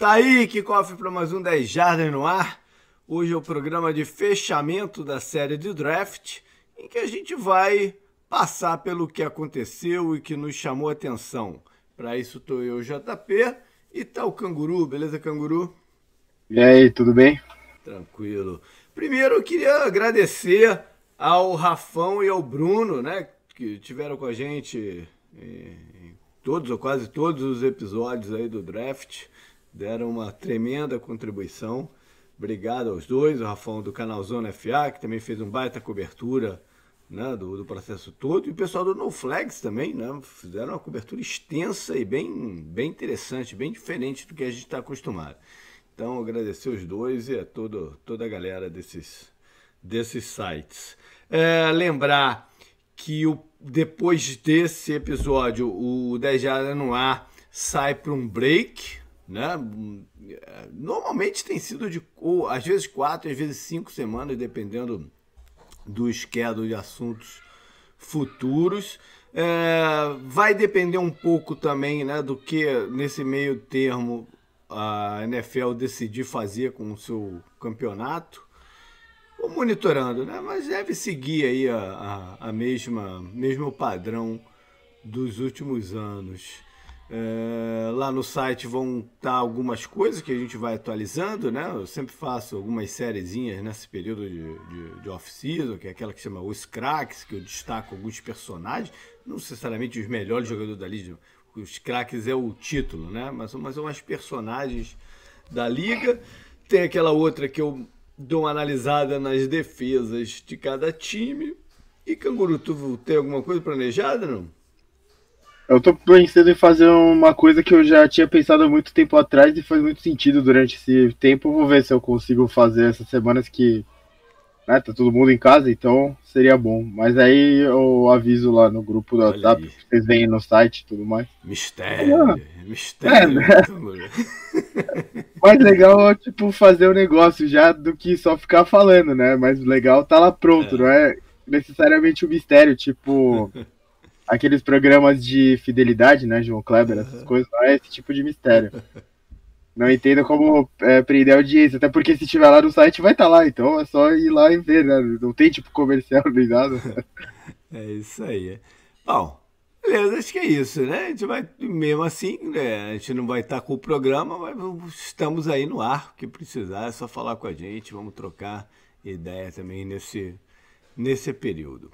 Tá aí que cofre para mais um 10 Jardas no ar. Hoje é o programa de fechamento da série de draft, em que a gente vai passar pelo que aconteceu e que nos chamou a atenção. Para isso estou eu, JP, e tá o Canguru, beleza, Canguru? E aí, tudo bem? Tranquilo. Primeiro eu queria agradecer ao Rafão e ao Bruno, né, que tiveram com a gente em todos ou quase todos os episódios aí do draft deram uma tremenda contribuição. Obrigado aos dois, o Rafão do canal Zona FA, que também fez um baita cobertura né, do, do, processo todo, e o pessoal do No Flags também, né, fizeram uma cobertura extensa e bem, bem interessante, bem diferente do que a gente está acostumado. Então, agradecer os dois e a todo, toda a galera desses, desses sites. É, lembrar que o, depois desse episódio, o 10 Jara no ar sai para um break, né? Normalmente tem sido de, ou, às vezes quatro, às vezes cinco semanas, dependendo do schedule de assuntos futuros. É, vai depender um pouco também né, do que nesse meio termo a NFL decidir fazer com o seu campeonato. Vou monitorando, né? Mas deve seguir aí a, a, a mesma mesmo padrão dos últimos anos. É, lá no site vão estar tá algumas coisas que a gente vai atualizando, né? Eu sempre faço algumas sériezinhas nesse período de, de, de off-season, que é aquela que chama Os Cracks, que eu destaco alguns personagens, não necessariamente os melhores jogadores da liga, os craques é o título, né? Mas, mas são umas personagens da liga. Tem aquela outra que eu dou uma analisada nas defesas de cada time. E Canguru, tu tem alguma coisa planejada, não? Eu tô pensando em fazer uma coisa que eu já tinha pensado há muito tempo atrás e faz muito sentido durante esse tempo. Vou ver se eu consigo fazer essas semanas que né, tá todo mundo em casa, então seria bom. Mas aí eu aviso lá no grupo do WhatsApp, vocês veem no site e tudo mais. Mistério, ah, mistério. É, né? mais legal é tipo fazer o negócio já do que só ficar falando, né? Mas legal tá lá pronto, é. não é necessariamente o um mistério, tipo aqueles programas de fidelidade, né, João Kleber, essas coisas, não é esse tipo de mistério. Não entendo como é, prender a audiência, até porque se tiver lá no site vai estar tá lá, então é só ir lá e ver, né? Não tem tipo comercial nem nada. É isso aí. Bom, beleza, acho que é isso, né? A gente vai, mesmo assim, né? a gente não vai estar tá com o programa, mas estamos aí no ar, que precisar, é só falar com a gente, vamos trocar ideia também nesse, nesse período.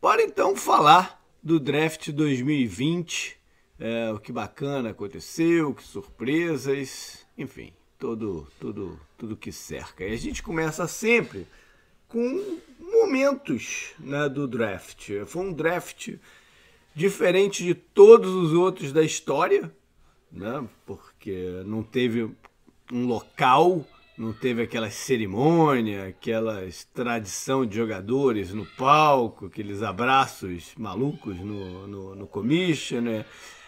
Bora então falar do draft 2020. É, o que bacana aconteceu, que surpresas, enfim, tudo, tudo, tudo que cerca. E a gente começa sempre com momentos né, do draft. Foi um draft diferente de todos os outros da história, né, porque não teve um local não teve aquela cerimônia, aquela tradição de jogadores no palco, aqueles abraços malucos no, no, no commissioner.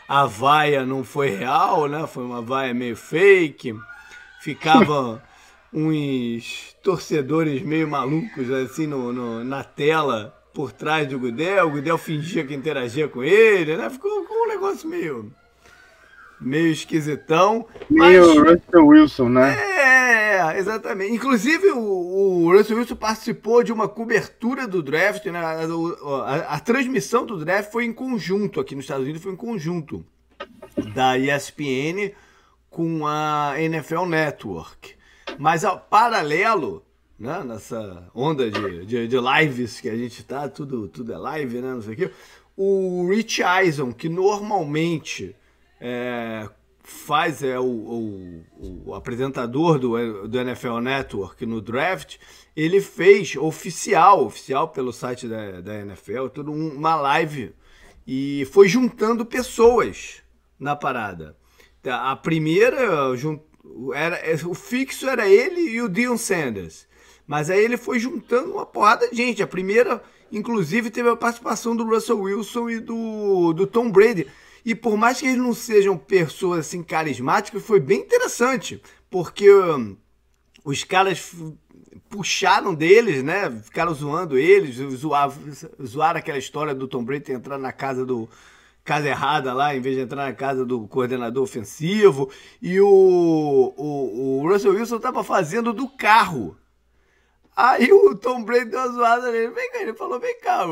A vaia não foi real, né? Foi uma vaia meio fake. Ficava uns torcedores meio malucos assim no, no, na tela por trás do Gudel. O Gudel fingia que interagia com ele, né? Ficou, ficou um negócio meio meio esquisitão. Meio mas... Russell Wilson, né? É, exatamente. Inclusive, o, o, Russell Wilson participou de uma cobertura do draft, né? A, a, a, transmissão do draft foi em conjunto, aqui nos Estados Unidos foi em conjunto, da ESPN com a NFL Network. Mas, ao paralelo, né, nessa onda de, de, de, lives que a gente tá, tudo, tudo é live, né, não sei o quê, o Rich Eisen, que normalmente é, faz é o, o, o, apresentador do, do NFL Network no draft, ele fez oficial, oficial pelo site da, da NFL, tudo uma live e foi juntando pessoas na parada. A primeira era o fixo era ele e o Dion Sanders. Mas aí ele foi juntando uma porrada de gente. A primeira, inclusive, teve a participação do Russell Wilson e do, do Tom Brady. E por mais que eles não sejam pessoas assim carismáticas, foi bem interessante, porque hum, os caras puxaram deles, né? Ficaram zoando eles, zoaram, zoaram aquela história do Tom Brady entrar na casa do casa errada lá, em vez de entrar na casa do coordenador ofensivo. E o, o, o Russell Wilson estava fazendo do carro. Aí o Tom Brady deu uma zoada nele. Vem cá, ele falou: vem cá,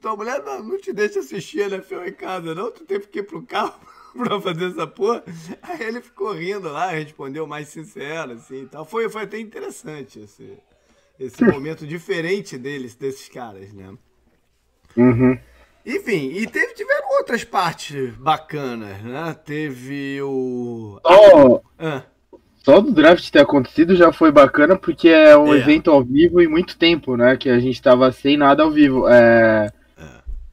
tua mulher não, não te deixa assistir NFL em casa, não? Tu teve que ir pro carro pra fazer essa porra. Aí ele ficou rindo lá, respondeu mais sincero, assim e tal. Foi, foi até interessante esse, esse momento diferente deles, desses caras, né? Uhum. Enfim, e teve, tiveram outras partes bacanas, né? Teve o. Só, ah. Só do draft ter acontecido já foi bacana, porque é um é. evento ao vivo em muito tempo, né? Que a gente tava sem nada ao vivo. É... É.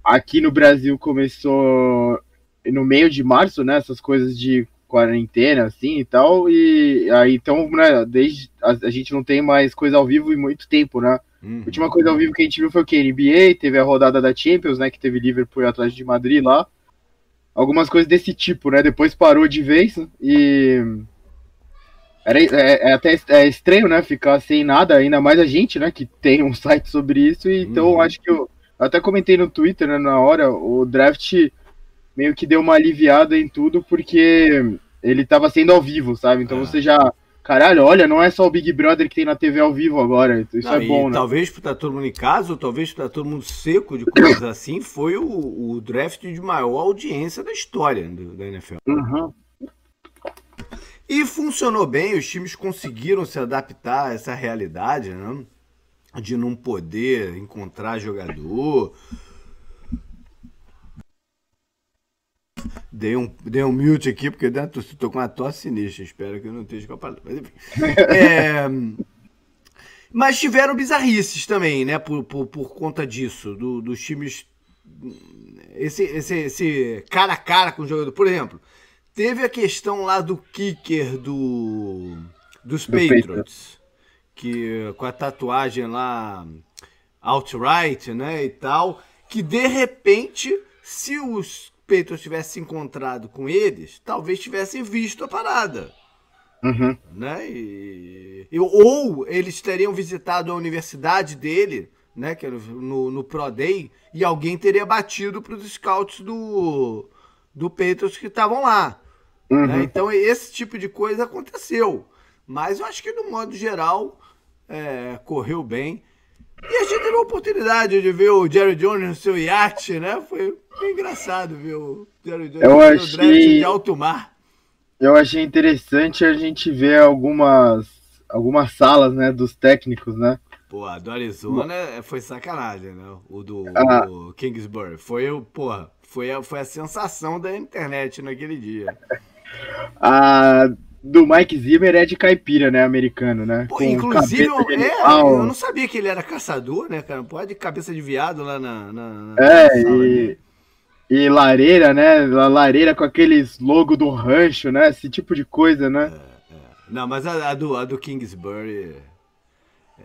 Aqui no Brasil começou no meio de março, né? Essas coisas de quarentena, assim e tal. E aí, então, né? Desde a, a gente não tem mais coisa ao vivo em muito tempo, né? Uhum. A última coisa ao vivo que a gente viu foi o que? NBA, teve a rodada da Champions, né? Que teve Liverpool e Atlético de Madrid lá. Algumas coisas desse tipo, né? Depois parou de vez e. Era, é, é até é estranho, né? Ficar sem nada, ainda mais a gente, né? Que tem um site sobre isso. E, então, uhum. acho que eu, eu, até comentei no Twitter, né? Na hora, o draft meio que deu uma aliviada em tudo, porque ele tava sendo ao vivo, sabe? Então é. você já Caralho, olha, não é só o Big Brother que tem na TV ao vivo agora. Isso não, é bom, né? Talvez estar todo mundo em casa, ou talvez estar todo mundo seco de coisas assim, foi o, o, draft de maior audiência da história do, da NFL. Uhum. E funcionou bem, os times conseguiram se adaptar a essa realidade, né? De não poder encontrar jogador, Dei um, dei um mute aqui, porque dentro estou com uma tosse sinistra. Espero que eu não esteja com a palavra. Mas, enfim. É, mas tiveram bizarrices também, né? Por, por, por conta disso, do, dos times. Esse, esse, esse cara a cara com o jogador. Por exemplo, teve a questão lá do kicker do, dos do Patriots, que com a tatuagem lá outright, né? E tal, que de repente, se os Patriots tivesse se encontrado com eles, talvez tivessem visto a parada. Uhum. Né? E, e, ou eles teriam visitado a universidade dele, né? Que era no, no Pro Day, e alguém teria batido para os scouts do, do Patriots que estavam lá. Uhum. Né? Então esse tipo de coisa aconteceu. Mas eu acho que no modo geral é, correu bem. E a gente teve a oportunidade de ver o Jerry Jones no seu iate, né? Foi engraçado ver o Jerry Jones eu achei... de alto mar. Eu achei interessante a gente ver algumas, algumas salas, né, dos técnicos, né? Pô, a do Arizona foi sacanagem, né? O do, ah. do Kingsbury. Foi, porra, foi a, foi a sensação da internet naquele dia. A do Mike Zimmer é de caipira, né? Americano, né? Pô, inclusive, eu, é, eu não sabia que ele era caçador, né, cara? Pode cabeça de viado lá na. na, na é, e, e, lareira, né? Lareira com aqueles logo do rancho, né? Esse tipo de coisa, né? É, é. Não, mas a, a, do, a do Kingsbury, é,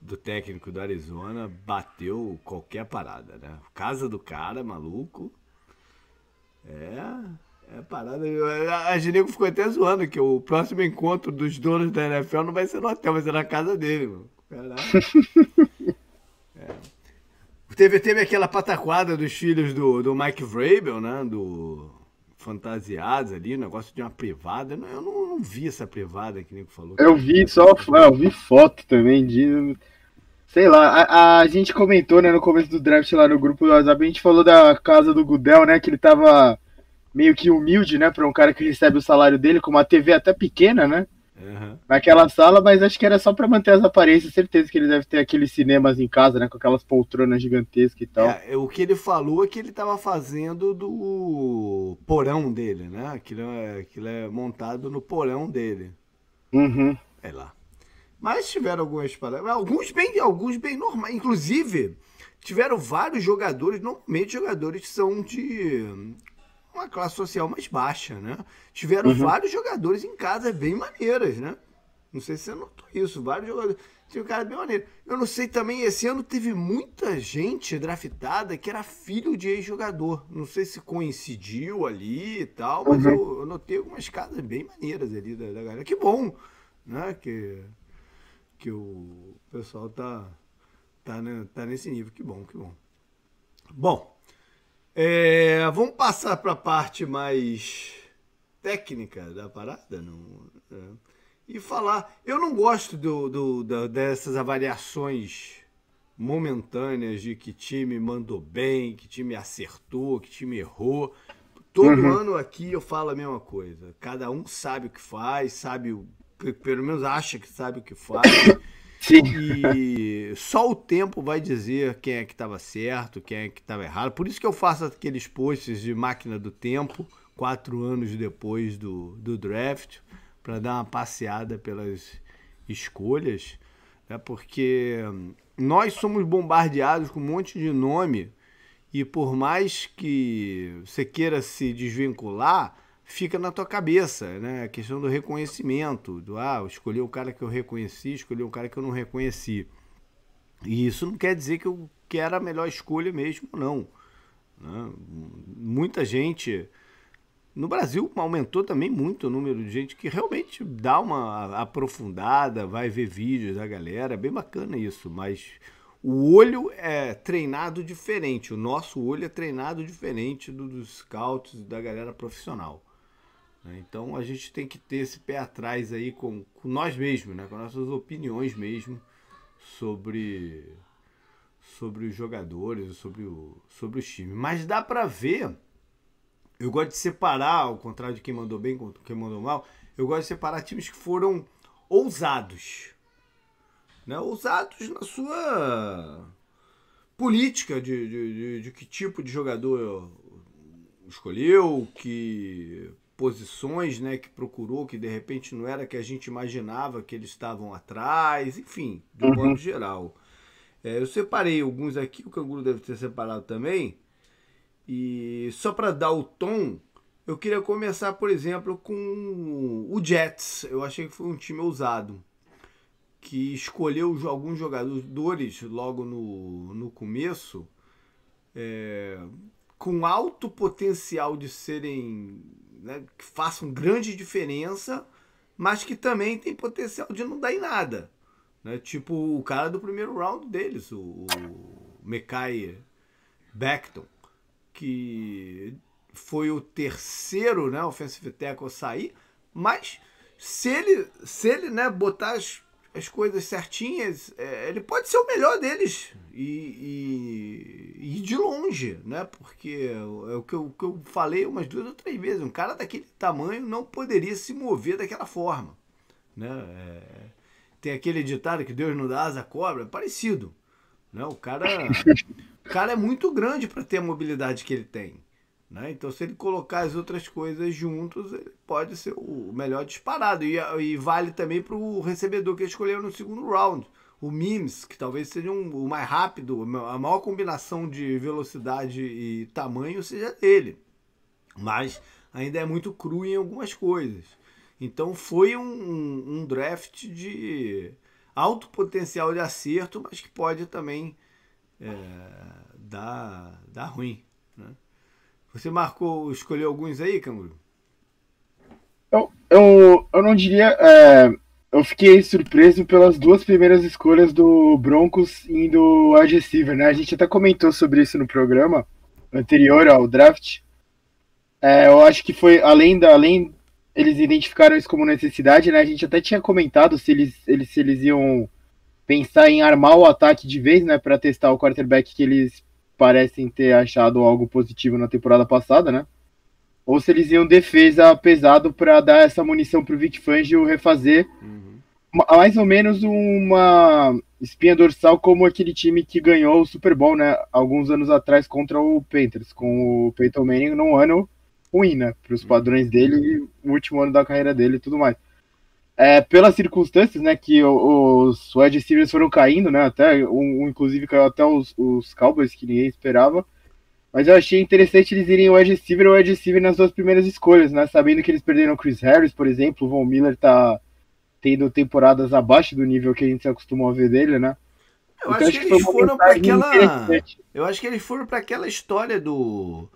do técnico do Arizona, bateu qualquer parada, né? Casa do cara, maluco. É. É parada. A Ginego ficou até zoando que o próximo encontro dos donos da NFL não vai ser no hotel, vai ser na casa dele, mano. Caralho. É. Teve, teve aquela pataquada dos filhos do, do Mike Vrabel, né? Do fantasiados ali, o negócio de uma privada. Eu não, eu não, não vi essa privada que o Nico falou. Eu vi só, eu vi foto também de. Sei lá, a, a, gente comentou, né, no começo do draft lá no grupo do WhatsApp, a gente falou da casa do Gudel, né, que ele tava meio que humilde, né, para um cara que recebe o salário dele com uma TV até pequena, né? Uhum. Naquela sala, mas acho que era só para manter as aparências. Certeza que ele deve ter aqueles cinemas em casa, né? Com aquelas poltronas gigantescas e tal. É, o que ele falou é que ele estava fazendo do porão dele, né? Aquilo é, aquilo é montado no porão dele. Uhum. É lá. Mas tiveram algumas palavras. Alguns bem, alguns bem normais. Inclusive, tiveram vários jogadores, normalmente jogadores que são de uma classe social mais baixa, né? Tiveram uhum. vários jogadores em casa bem maneiras, né? Não sei se você notou isso, vários jogadores. Tinha um cara bem maneiro. Eu não sei também, esse ano teve muita gente draftada que era filho de ex-jogador. Não sei se coincidiu ali e tal, mas uhum. eu, eu, notei algumas casas bem maneiras ali da, da galera. Que bom, né? Que, que o pessoal tá, tá, né, tá nesse nível. Que bom, que bom. Bom, É, vamos passar para a parte mais técnica da parada, não? É. E falar. Eu não gosto do, do, do, dessas avaliações momentâneas de que time mandou bem, que time acertou, que time errou. Todo uhum. ano aqui eu falo a mesma coisa. Cada um sabe o que faz, sabe o. Pelo menos acha que sabe o que faz. Sim. E só o tempo vai dizer quem é que estava certo, quem é que estava errado. Por isso que eu faço aqueles posts de máquina do tempo, quatro anos depois do, do draft, para dar uma passeada pelas escolhas, né? porque nós somos bombardeados com um monte de nome e por mais que você queira se desvincular, fica na tua cabeça, né? A questão do reconhecimento, do ah, escolher o cara que eu reconheci, escolher o cara que eu não reconheci. E isso não quer dizer que eu que era a melhor escolha mesmo, não. Né? Muita gente no Brasil aumentou também muito o número de gente que realmente dá uma aprofundada, vai ver vídeos da galera, é bem bacana isso, mas o olho é treinado diferente, o nosso olho é treinado diferente do dos scouts da galera profissional. Então a gente tem que ter esse pé atrás aí com, com nós mesmos, né? com nossas opiniões mesmo sobre, sobre os jogadores, sobre, o, sobre os times. Mas dá para ver, eu gosto de separar, ao contrário de quem mandou bem com quem mandou mal, eu gosto de separar times que foram ousados. Né? Ousados na sua política de, de, de, de que tipo de jogador escolheu, que posições né, que procurou, que de repente não era que a gente imaginava que eles estavam atrás, enfim, de um uhum. modo geral. É, eu separei alguns aqui, o Canguru deve ter separado também. E só para dar o tom, eu queria começar, por exemplo, com o Jets. Eu achei que foi um time ousado, que escolheu alguns jogadores logo no, no começo, é, com alto potencial de serem né, que façam grande diferença, mas que também tem potencial de não dar em nada. Né? Tipo o cara do primeiro round deles, o, o Mekai Beckton, que foi o terceiro né, offensive tackle a sair, mas se ele, se ele né, botar as as coisas certinhas, é, ele pode ser o melhor deles. E, e, e, de longe, né? Porque é o que eu, que eu falei umas duas ou três vezes. Um cara daquele tamanho não poderia se mover daquela forma. Né? É, tem aquele ditado que Deus não dá asa à cobra, é parecido. Né? O, cara, o cara é muito grande para ter a mobilidade que ele tem. Né? Então, se ele colocar as outras coisas juntos, ele pode ser o melhor disparado. E, e vale também para o recebedor que escolheu no segundo round. O Mims, que talvez seja um, o mais rápido, a maior combinação de velocidade e tamanho seja dele. Mas ainda é muito cru em algumas coisas. Então foi um, um draft de alto potencial de acerto, mas que pode também é, dar, dar ruim. Né? Você marcou, escolheu alguns aí, Canguru? Eu, eu, eu não diria. É, eu fiquei surpreso pelas duas primeiras escolhas do Broncos indo a receiver, né? A gente até comentou sobre isso no programa anterior ao draft. É, eu acho que foi além da. Além, eles identificaram isso como necessidade, né? A gente até tinha comentado se eles, eles, se eles iam pensar em armar o ataque de vez, né? Para testar o quarterback que eles parecem ter achado algo positivo na temporada passada, né? Ou se eles iam defesa pesado para dar essa munição para o Vic Fangio refazer uhum. mais ou menos uma espinha dorsal como aquele time que ganhou o Super Bowl, né? Alguns anos atrás contra o Panthers, com o Peyton Manning num ano ruim, né? Para os padrões dele e o último ano da carreira dele e tudo mais é, pelas circunstâncias, né, que os wide receivers foram caindo, né, até, um, inclusive caiu até os, os Cowboys, que ninguém esperava, mas eu achei interessante eles irem wide receiver ou wide receiver nas duas primeiras escolhas, né, sabendo que eles perderam o Chris Harris, por exemplo, o Von Miller tá tendo temporadas abaixo do nível que a gente se acostumou a ver dele, né. Eu então, acho, que, que eles foram para aquela. Eu acho que eles foram para aquela história do.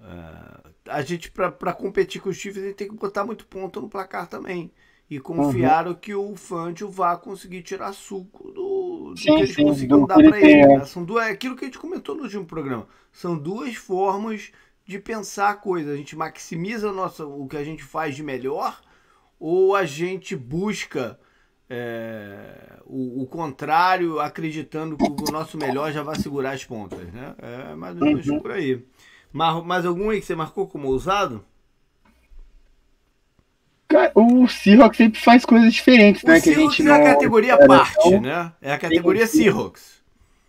Uh, a gente, para competir com os Chiefs, a gente tem que botar muito ponto no placar também. E confiaram uhum. que o Fangio vá conseguir tirar suco do, do sim, que eles sim, consigam dar para ele. É. Né? São duas, é aquilo que a gente comentou no último programa. São duas formas de pensar a coisa. A gente maximiza nossa, o que a gente faz de melhor ou a gente busca é, o, o, contrário, acreditando que o nosso melhor já vai segurar as pontas. Né? É mais ou menos uhum. por aí. Mas, mais algum aí que você marcou como ousado? Cara, o Seahawks sempre faz coisas diferentes, o né? que a gente não... é a categoria parte, então... né? É a categoria sim, Seahawks.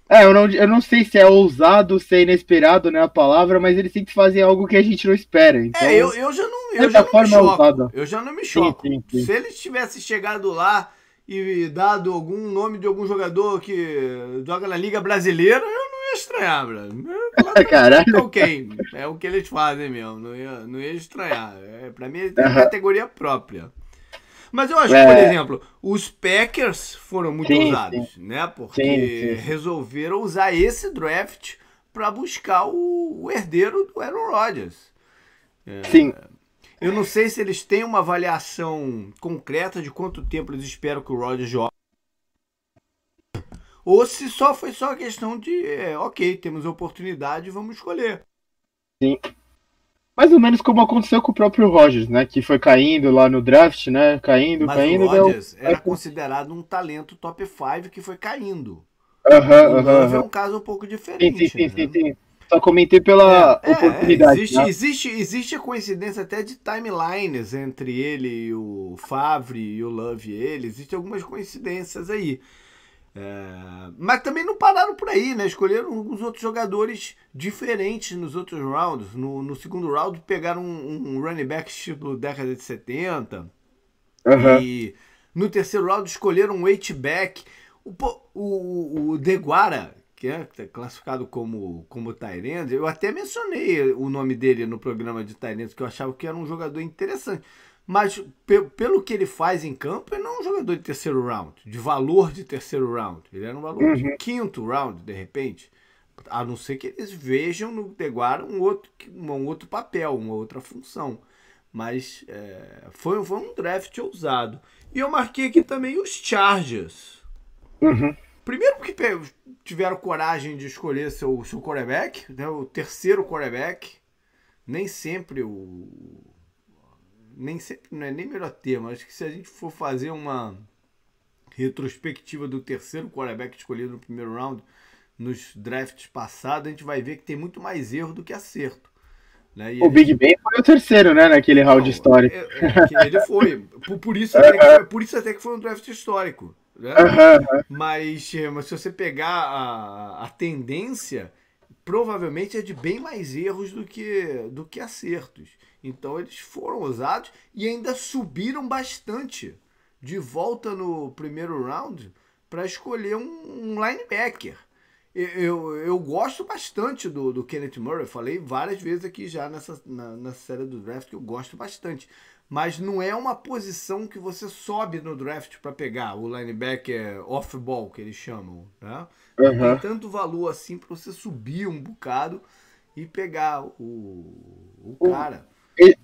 É, eu não, eu não sei se é ousado, se é inesperado, né, a palavra, mas eles sempre fazem algo que a gente não espera. Então, é, eu, eu já não, eu já não me choco. Eu já não me choco. Sim, sim, sim. Se eles tivessem chegado lá e dado algum nome de algum jogador que joga na Liga Brasileira, eu não ia estranhar, brother. Caralho. Ok, é o que eles fazem mesmo, não ia, não ia estranhar. É, pra mim, tem uma categoria própria. Mas eu acho é. que, por exemplo, os Packers foram muito sim, usados, sim. né? Porque sim, resolveram usar esse draft para buscar o, o, herdeiro do Aaron Rodgers. É, sim. Eu não sei se eles têm uma avaliação concreta de quanto tempo eles esperam que o Rodgers jogue. Ou se só foi só questão de, é, ok, temos oportunidade, vamos escolher. Sim. Mais ou menos como aconteceu com o próprio Rodgers, né? Que foi caindo lá no draft, né? Caindo, Mas caindo. O Rodgers deu... era considerado um talento top 5 que foi caindo. Aham, uh aham. -huh, é um caso um pouco diferente. Sim, sim, né? sim, sim. Só comentei pela é, é oportunidade. É, existe, né? existe, existe a coincidência até de timelines entre ele e o Favre e o Love e ele. Existem algumas coincidências aí. É, mas também não pararam por aí, né? Escolheram alguns outros jogadores diferentes nos outros rounds. No, no segundo round pegaram um, um running back estilo década de 70. Uhum. E no terceiro round escolheram um H-back. O, o, o Deguara, que é classificado como, como Tyrande, eu até mencionei o nome dele no programa de Tyrande, que eu achava que era um jogador interessante. Mas pelo que ele faz em campo, ele não é um jogador de terceiro round, de valor de terceiro round. Ele era um valor uhum. de quinto round, de repente. A não ser que eles vejam no Deguara um outro, um outro papel, uma outra função. Mas é, foi, foi um draft ousado. E eu marquei aqui também os Chargers. Uhum. Primeiro porque tiveram coragem de escolher seu, seu quarterback, né, o terceiro quarterback. Nem sempre o. Nem sempre, não é nem melhor termo. Acho que se a gente for fazer uma retrospectiva do terceiro quarterback escolhido no primeiro round, nos drafts passados, a gente vai ver que tem muito mais erro do que acerto. Né? o Big Ben foi o terceiro, né, naquele round não, histórico. É, é, ele foi. Por, por, isso até que foi. Por isso até que foi um draft histórico. Né? Uhum. Mas, eh, mas se você pegar a, a tendência, provavelmente é de bem mais erros do que, do que acertos. Então eles foram usados e ainda subiram bastante de volta no primeiro round para escolher um, um linebacker. Eu, eu, eu, gosto bastante do, do Kenneth Murray. Falei várias vezes aqui já nessa, na, na série do draft que eu gosto bastante mas não é uma posição que você sobe no draft para pegar o linebacker off-ball, que eles chamam. Né? Uhum. Não tem tanto valor assim para você subir um bocado e pegar o, o cara.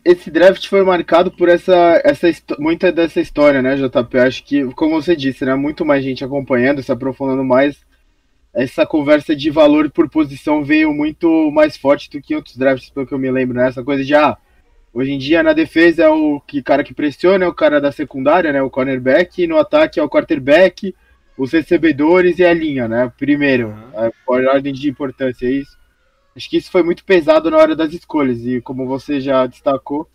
Esse draft foi marcado por essa, essa muita dessa história, né, JP? Acho que, como você disse, né, muito mais gente acompanhando, se aprofundando mais. Essa conversa de valor por posição veio muito mais forte do que outros drafts, pelo que eu me lembro, né? Essa coisa de, ah, Hoje em dia, na defesa é o que, cara que pressiona, é o cara da secundária, né? O cornerback, e no ataque é o quarterback, os recebedores e a linha, né? Primeiro, uhum. a, a ordem de importância, é isso. Acho que isso foi muito pesado na hora das escolhas, e como você já destacou,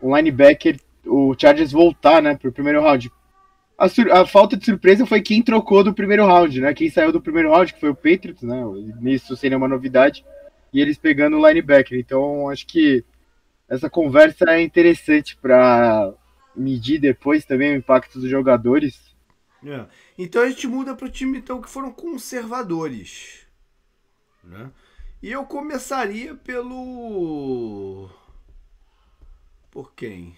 o linebacker, o Chargers voltar, né, pro primeiro round. A, a, falta de surpresa foi quem trocou do primeiro round, né? Quem saiu do primeiro round, que foi o Patriots, né? Nisso sem nenhuma novidade. E eles pegando o linebacker. Então, acho que essa conversa é interessante para medir depois também o impacto dos jogadores. É. Então a gente muda para o time então, que foram conservadores. Né? E eu começaria pelo. Por quem?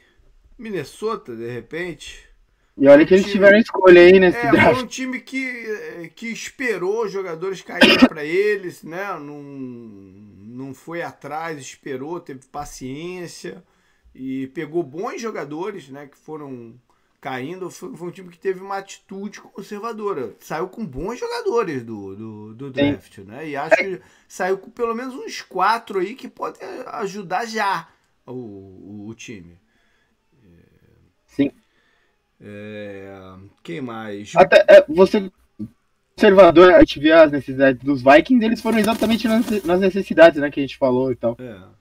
Minnesota, de repente. E olha que eles time... tiveram escolha aí nesse é, draft. Foi um time que, que esperou os jogadores caírem para eles, né? Num não foi atrás, esperou, teve paciência e pegou bons jogadores, né, que foram caindo, foi, foi, um time que teve uma atitude conservadora. Saiu com bons jogadores do, do, do draft, Sim. né? E acho que saiu com pelo menos uns quatro aí que podem ajudar já o, o, o time. Sim. É, quem mais? Até, é, você conservador, a gente vê as necessidades dos Vikings, eles foram exatamente nas necessidades, né, que a gente falou e tal. É.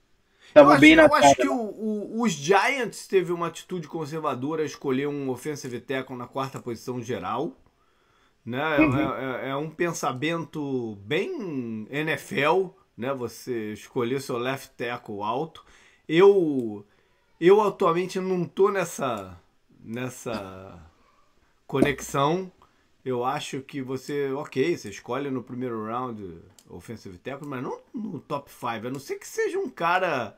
Tava eu bem acho, na eu acho que o, o, os Giants teve uma atitude conservadora, escolher um offensive tackle na quarta posição geral. Né? É, uhum. É, é, é, um pensamento bem NFL, né? Você escolher seu left tackle alto. Eu, eu atualmente não tô nessa, nessa conexão. Eu acho que você, ok, você escolhe no primeiro round offensive tackle, mas não no top 5. A não ser que seja um cara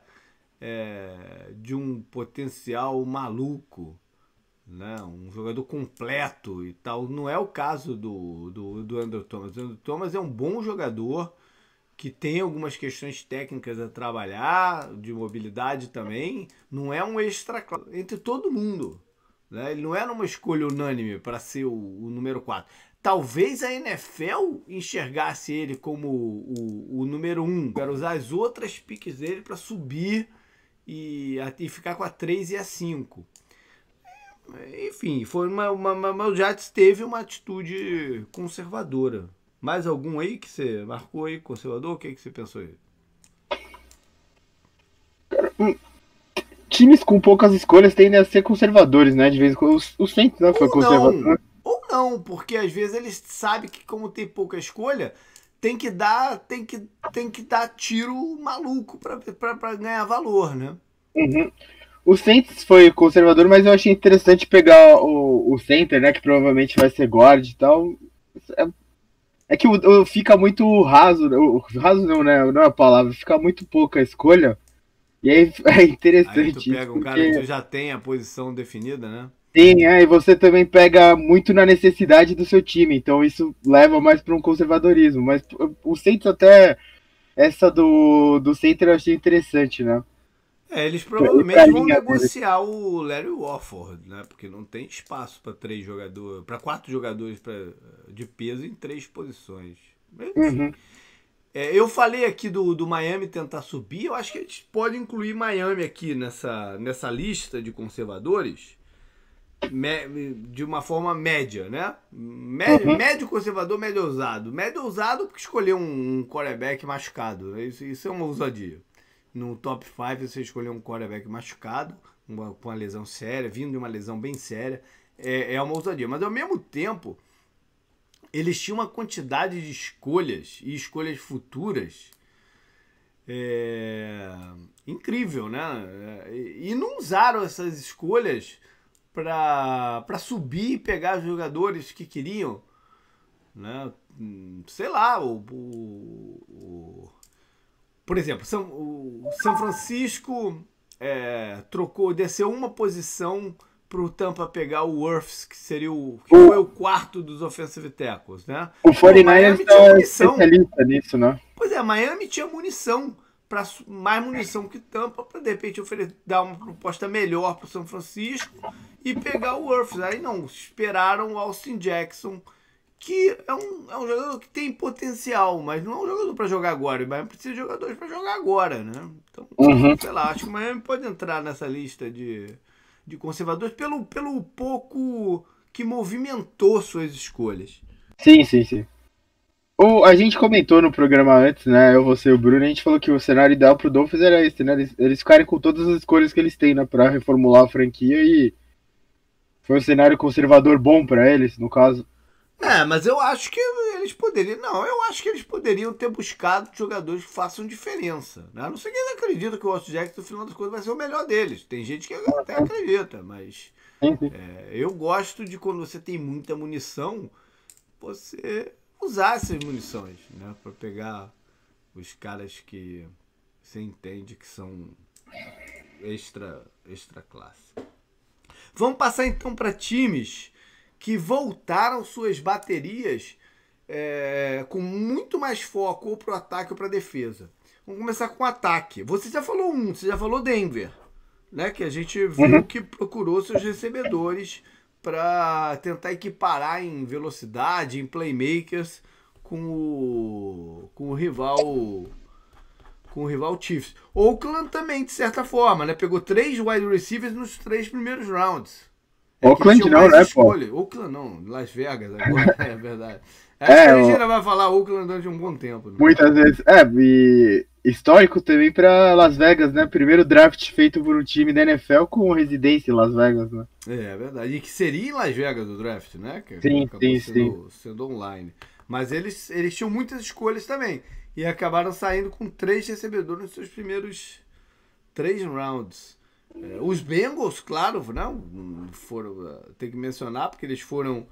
é, de um potencial maluco, né? um jogador completo e tal. Não é o caso do, do, do Andrew Thomas. O Andrew Thomas é um bom jogador que tem algumas questões técnicas a trabalhar, de mobilidade também. Não é um extra entre todo mundo. Né? Ele não era uma escolha unânime para ser o, o número 4 talvez a NFL enxergasse ele como o, o, o número um, para usar as outras piques dele para subir e, e ficar com a 3 e a 5. Enfim, foi uma, uma, uma, o Jets teve uma atitude conservadora. Mais algum aí que você marcou aí, conservador? O que, que você pensou aí? Times com poucas escolhas tendem a ser conservadores, né? De vez em quando. O Saints né, foi conservador. Ou não, porque às vezes eles sabem que, como tem pouca escolha, tem que dar, tem que, tem que dar tiro maluco para ganhar valor, né? Uhum. O Saints foi conservador, mas eu achei interessante pegar o, o center, né? Que provavelmente vai ser guard e tal. É, é que o, o, fica muito raso, o, raso não, né? Não é a palavra, fica muito pouca escolha. E aí é interessante. Aí tu pega um porque... cara que já tem a posição definida, né? Sim, é, e você também pega muito na necessidade do seu time, então isso leva mais para um conservadorismo. Mas o Saints até essa do, do Center eu achei interessante, né? É, eles provavelmente vão negociar dele. o Larry Warford, né? Porque não tem espaço para três jogadores, para quatro jogadores pra, de peso em três posições. Uhum. É, eu falei aqui do, do Miami tentar subir, eu acho que a gente pode incluir Miami aqui nessa, nessa lista de conservadores de uma forma média, né? Médio, uhum. médio conservador, médio ousado. Médio ousado porque escolheu um, um quarterback machucado. Né? Isso, isso é uma ousadia. No top 5 você escolheu um quarterback machucado, uma, com uma lesão séria, vindo de uma lesão bem séria. É, é uma ousadia. Mas ao mesmo tempo, eles tinham uma quantidade de escolhas e escolhas futuras é, incrível, né? E não usaram essas escolhas para subir e pegar jogadores que queriam. Né? Sei lá, o, o, o por exemplo, São, o São Francisco é, trocou, desceu uma posição para o Tampa pegar o Worths, que seria o que foi o quarto dos offensive tackles, né? O 49ers é especialista nisso, né? Pois é, Miami tinha munição para mais munição que Tampa para de repente oferecer, dar uma proposta melhor para o São Francisco e pegar o Worths. Aí não, esperaram o Austin Jackson, que é um, é um jogador que tem potencial, mas não é um jogador para jogar agora. Mas precisa de jogadores para jogar agora, né? Então, uhum. sei lá, acho que o Miami pode entrar nessa lista de, de conservadores pelo, pelo pouco que movimentou suas escolhas. Sim, sim, sim. O, a gente comentou no programa antes, né? Eu, você e o Bruno, a gente falou que o cenário ideal pro Dolphins era esse, né? Eles, eles ficarem com todas as escolhas que eles têm, né? Pra reformular a franquia e foi um cenário conservador bom para eles, no caso. É, mas eu acho que eles poderiam. Não, eu acho que eles poderiam ter buscado jogadores que façam diferença. Né? Não sei quem acredita que o Austin Jackson, no final das contas, vai ser o melhor deles. Tem gente que até acredita, mas. É, eu gosto de quando você tem muita munição, você usar essas munições, né? Para pegar os caras que você entende que são extra, extra classe. Vamos passar então para times que voltaram suas baterias é, com muito mais foco ou para o ataque ou para a defesa. Vamos começar com o ataque. Você já falou um, você já falou Denver, né? Que a gente viu uhum. que procurou seus recebedores para tentar equiparar em velocidade, em playmakers com o, com o rival com o rival Chiefs. Oakland também, de certa forma, né? Pegou três wide receivers nos três primeiros rounds. É Oakland não, né, escolha. pô? Oakland não, Las Vegas agora, é verdade. Acho é, que a gente ainda vai falar Oakland durante um bom tempo. Né? Muitas vezes. É, e histórico também para Las Vegas, né? Primeiro draft feito por um time da NFL com residência em Las Vegas, né? É, é verdade. E que seria em Las Vegas o draft, né? Que sim, sim, sendo, sim. Sendo online. Mas eles, eles tinham muitas escolhas também. E acabaram saindo com três recebedores nos seus primeiros três rounds. É, os Bengals, claro, não foram, é, tem que mencionar, porque eles foram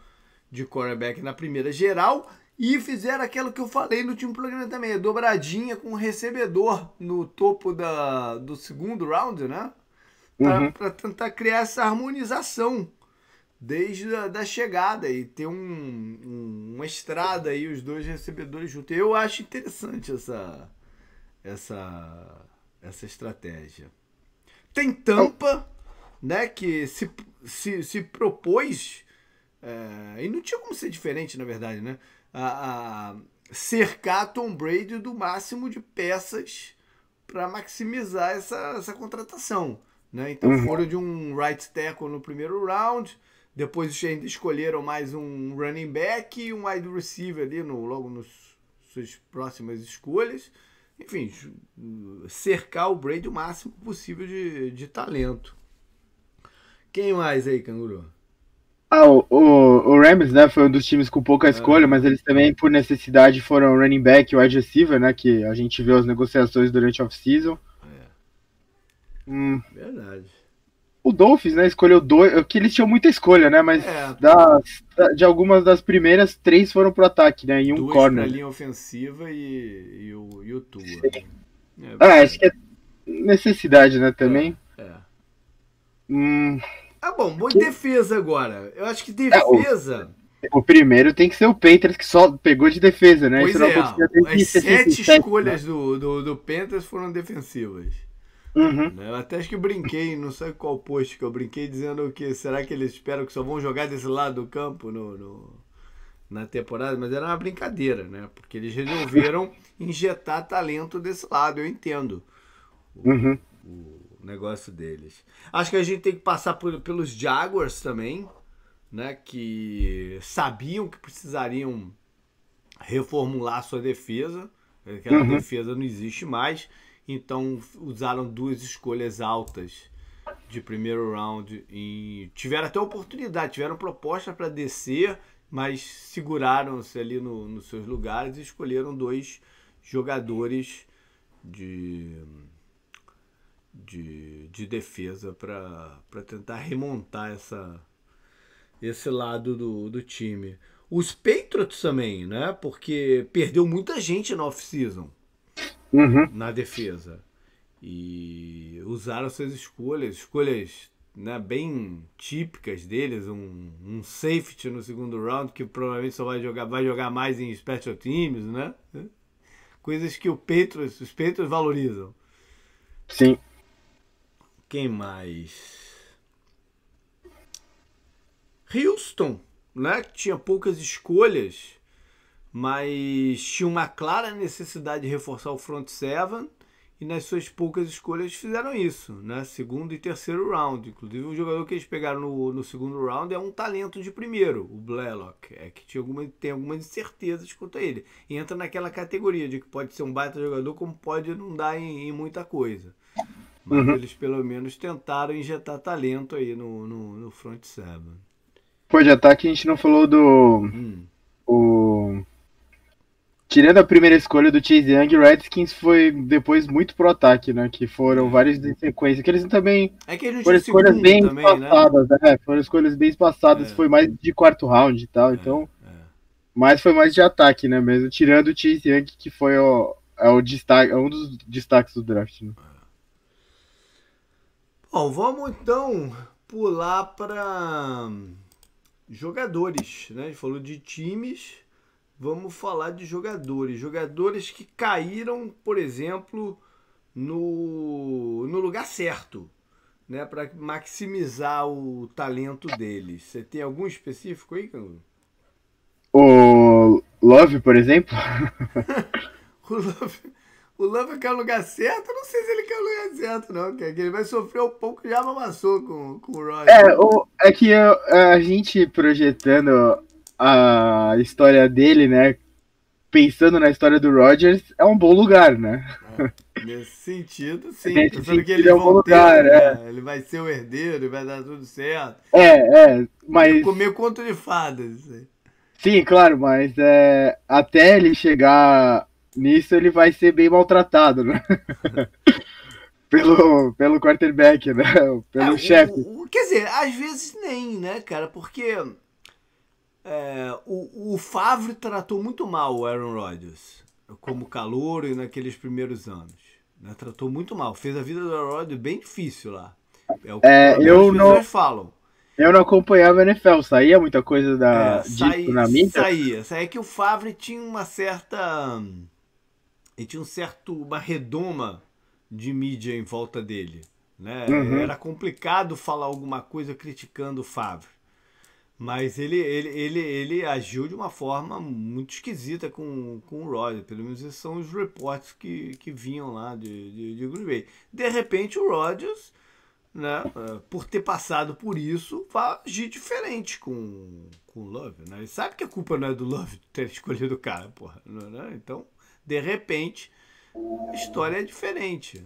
de quarterback na primeira geral e fizeram aquilo que eu falei no último programa também, a dobradinha com o recebedor no topo da, do segundo round, né? Para uhum. tentar criar essa harmonização desde a da chegada e ter um, um, uma estrada aí, os dois recebedores juntos. Eu acho interessante essa, essa, essa estratégia. Tem Tampa, né, que se, se, se propôs, é, e não tinha como ser diferente, na verdade, né, a, a cercar Tom Brady do máximo de peças para maximizar essa, essa contratação. Né? Então uhum. foram de um right tackle no primeiro round, depois ainda escolheram mais um running back e um wide receiver ali no, logo nas suas próximas escolhas. Enfim, cercar o Brady o máximo possível de, de talento. Quem mais aí, Canguru? Ah, o, o, o, Rams, né, foi um dos times com pouca escolha, mas eles também, por necessidade, foram running back e wide receiver, né, que a gente viu as negociações durante a off-season. É. Hum. Verdade o Dolphins, né, escolheu dois, que eles tinham muita escolha, né, mas é. das, de algumas das primeiras, três foram pro ataque, né, e um Duas corner. linha ofensiva e, e o, e o Tua. Né? É, ah, acho que é necessidade, né, também. É. é. Hum... Ah, bom, boa que... defesa agora. Eu acho que defesa... É, o, o, primeiro tem que ser o Panthers, que só pegou de defesa, né? Pois é, as sete escolhas né? do, do, do Panthers foram defensivas. Uhum. Né? Eu até acho que brinquei, não sei qual post que eu brinquei, dizendo que será que eles esperam que só vão jogar desse lado do campo no, no na temporada, mas era uma brincadeira, né? Porque eles resolveram injetar talento desse lado, eu entendo o, uhum. o negócio deles. Acho que a gente tem que passar por, pelos Jaguars também, né? Que sabiam que precisariam reformular sua defesa, aquela uhum. defesa não existe mais então usaram duas escolhas altas de primeiro round e tiveram até oportunidade, tiveram proposta para descer, mas seguraram-se ali no, nos seus lugares e escolheram dois jogadores de, de, de defesa para tentar remontar essa, esse lado do, do time. Os Patriots também, né? Porque perdeu muita gente na off-season uhum. na defesa. E usaram suas escolhas, escolhas né, bem típicas deles, um, um safety no segundo round, que provavelmente só vai jogar, vai jogar mais em special teams, né? Coisas que o Petros, os Petros valorizam. Sim. Quem mais? Houston, né? Que tinha poucas escolhas mas tinha uma clara necessidade de reforçar o front seven e nas suas poucas escolhas fizeram isso, né? Segundo e terceiro round. Inclusive o jogador que eles pegaram no, no segundo round é um talento de primeiro, o Blaylock. É que tinha alguma, tem algumas incertezas quanto a ele. E entra naquela categoria de que pode ser um baita jogador, como pode não dar em, em muita coisa. Mas uhum. eles pelo menos tentaram injetar talento aí no, no, no front seven. Pô, de ataque a gente não falou do. Hum. O Tirando a primeira escolha do Chase Young, Redskins foi depois muito pro ataque, né? Que foram é. vários em sequência. Que eles também é que foram escolhas bem também, passadas, né? né? Foram escolhas bem passadas, é. foi mais de quarto round e tal. É, então, é. mas foi mais de ataque, né? Mesmo tirando o Chase Young, que foi o, é o destaque, é um dos destaques do draft. Né? Bom, vamos então pular para jogadores, né? A gente falou de times vamos falar de jogadores. Jogadores que caíram, por exemplo, no, no lugar certo. né, para maximizar o talento deles. Você tem algum específico aí, Canguru? O Love, por exemplo? o Love. O Love quer o lugar certo, eu não sei se ele quer o lugar certo, não. Que ele vai sofrer um pouco já amassou com, com o Roger. É, o, é que eu, a gente projetando a história dele, né? Pensando na história do Rogers, é um bom lugar, né? É, nesse sentido, sim. Nesse sentido, que ele é um bom lugar, ter, é. Né? Ele vai ser o herdeiro, vai dar tudo certo. É, é, mas. Comer conto de fadas. Sim, claro, mas é, até ele chegar nisso ele vai ser bem maltratado, né? pelo, pelo quarterback, né? Pelo é, chefe. Quer dizer, às vezes nem, né, cara? Porque é, o, o Favre tratou muito mal o Aaron Rodgers como calor e naqueles primeiros anos. Né? Tratou muito mal. Fez a vida do Aaron Rodgers bem difícil lá. É o que é, eu não falam. Eu não acompanhava a NFL, saía muita coisa da, é, disso na mídia? Saía, saía que o Favre tinha uma certa e tinha um certo uma redoma de mídia em volta dele. Né? Uhum. Era complicado falar alguma coisa criticando o Favre. Mas ele, ele, ele, ele agiu de uma forma muito esquisita com, com o Rodgers. Pelo menos esses são os reportes que, que vinham lá de, de, de Green Bay. De repente o Rodgers, né, por ter passado por isso, vai agir diferente com, com o Love. Né? Ele sabe que a culpa não é do Love ter escolhido o cara, porra. Né? Então de repente, a história é diferente.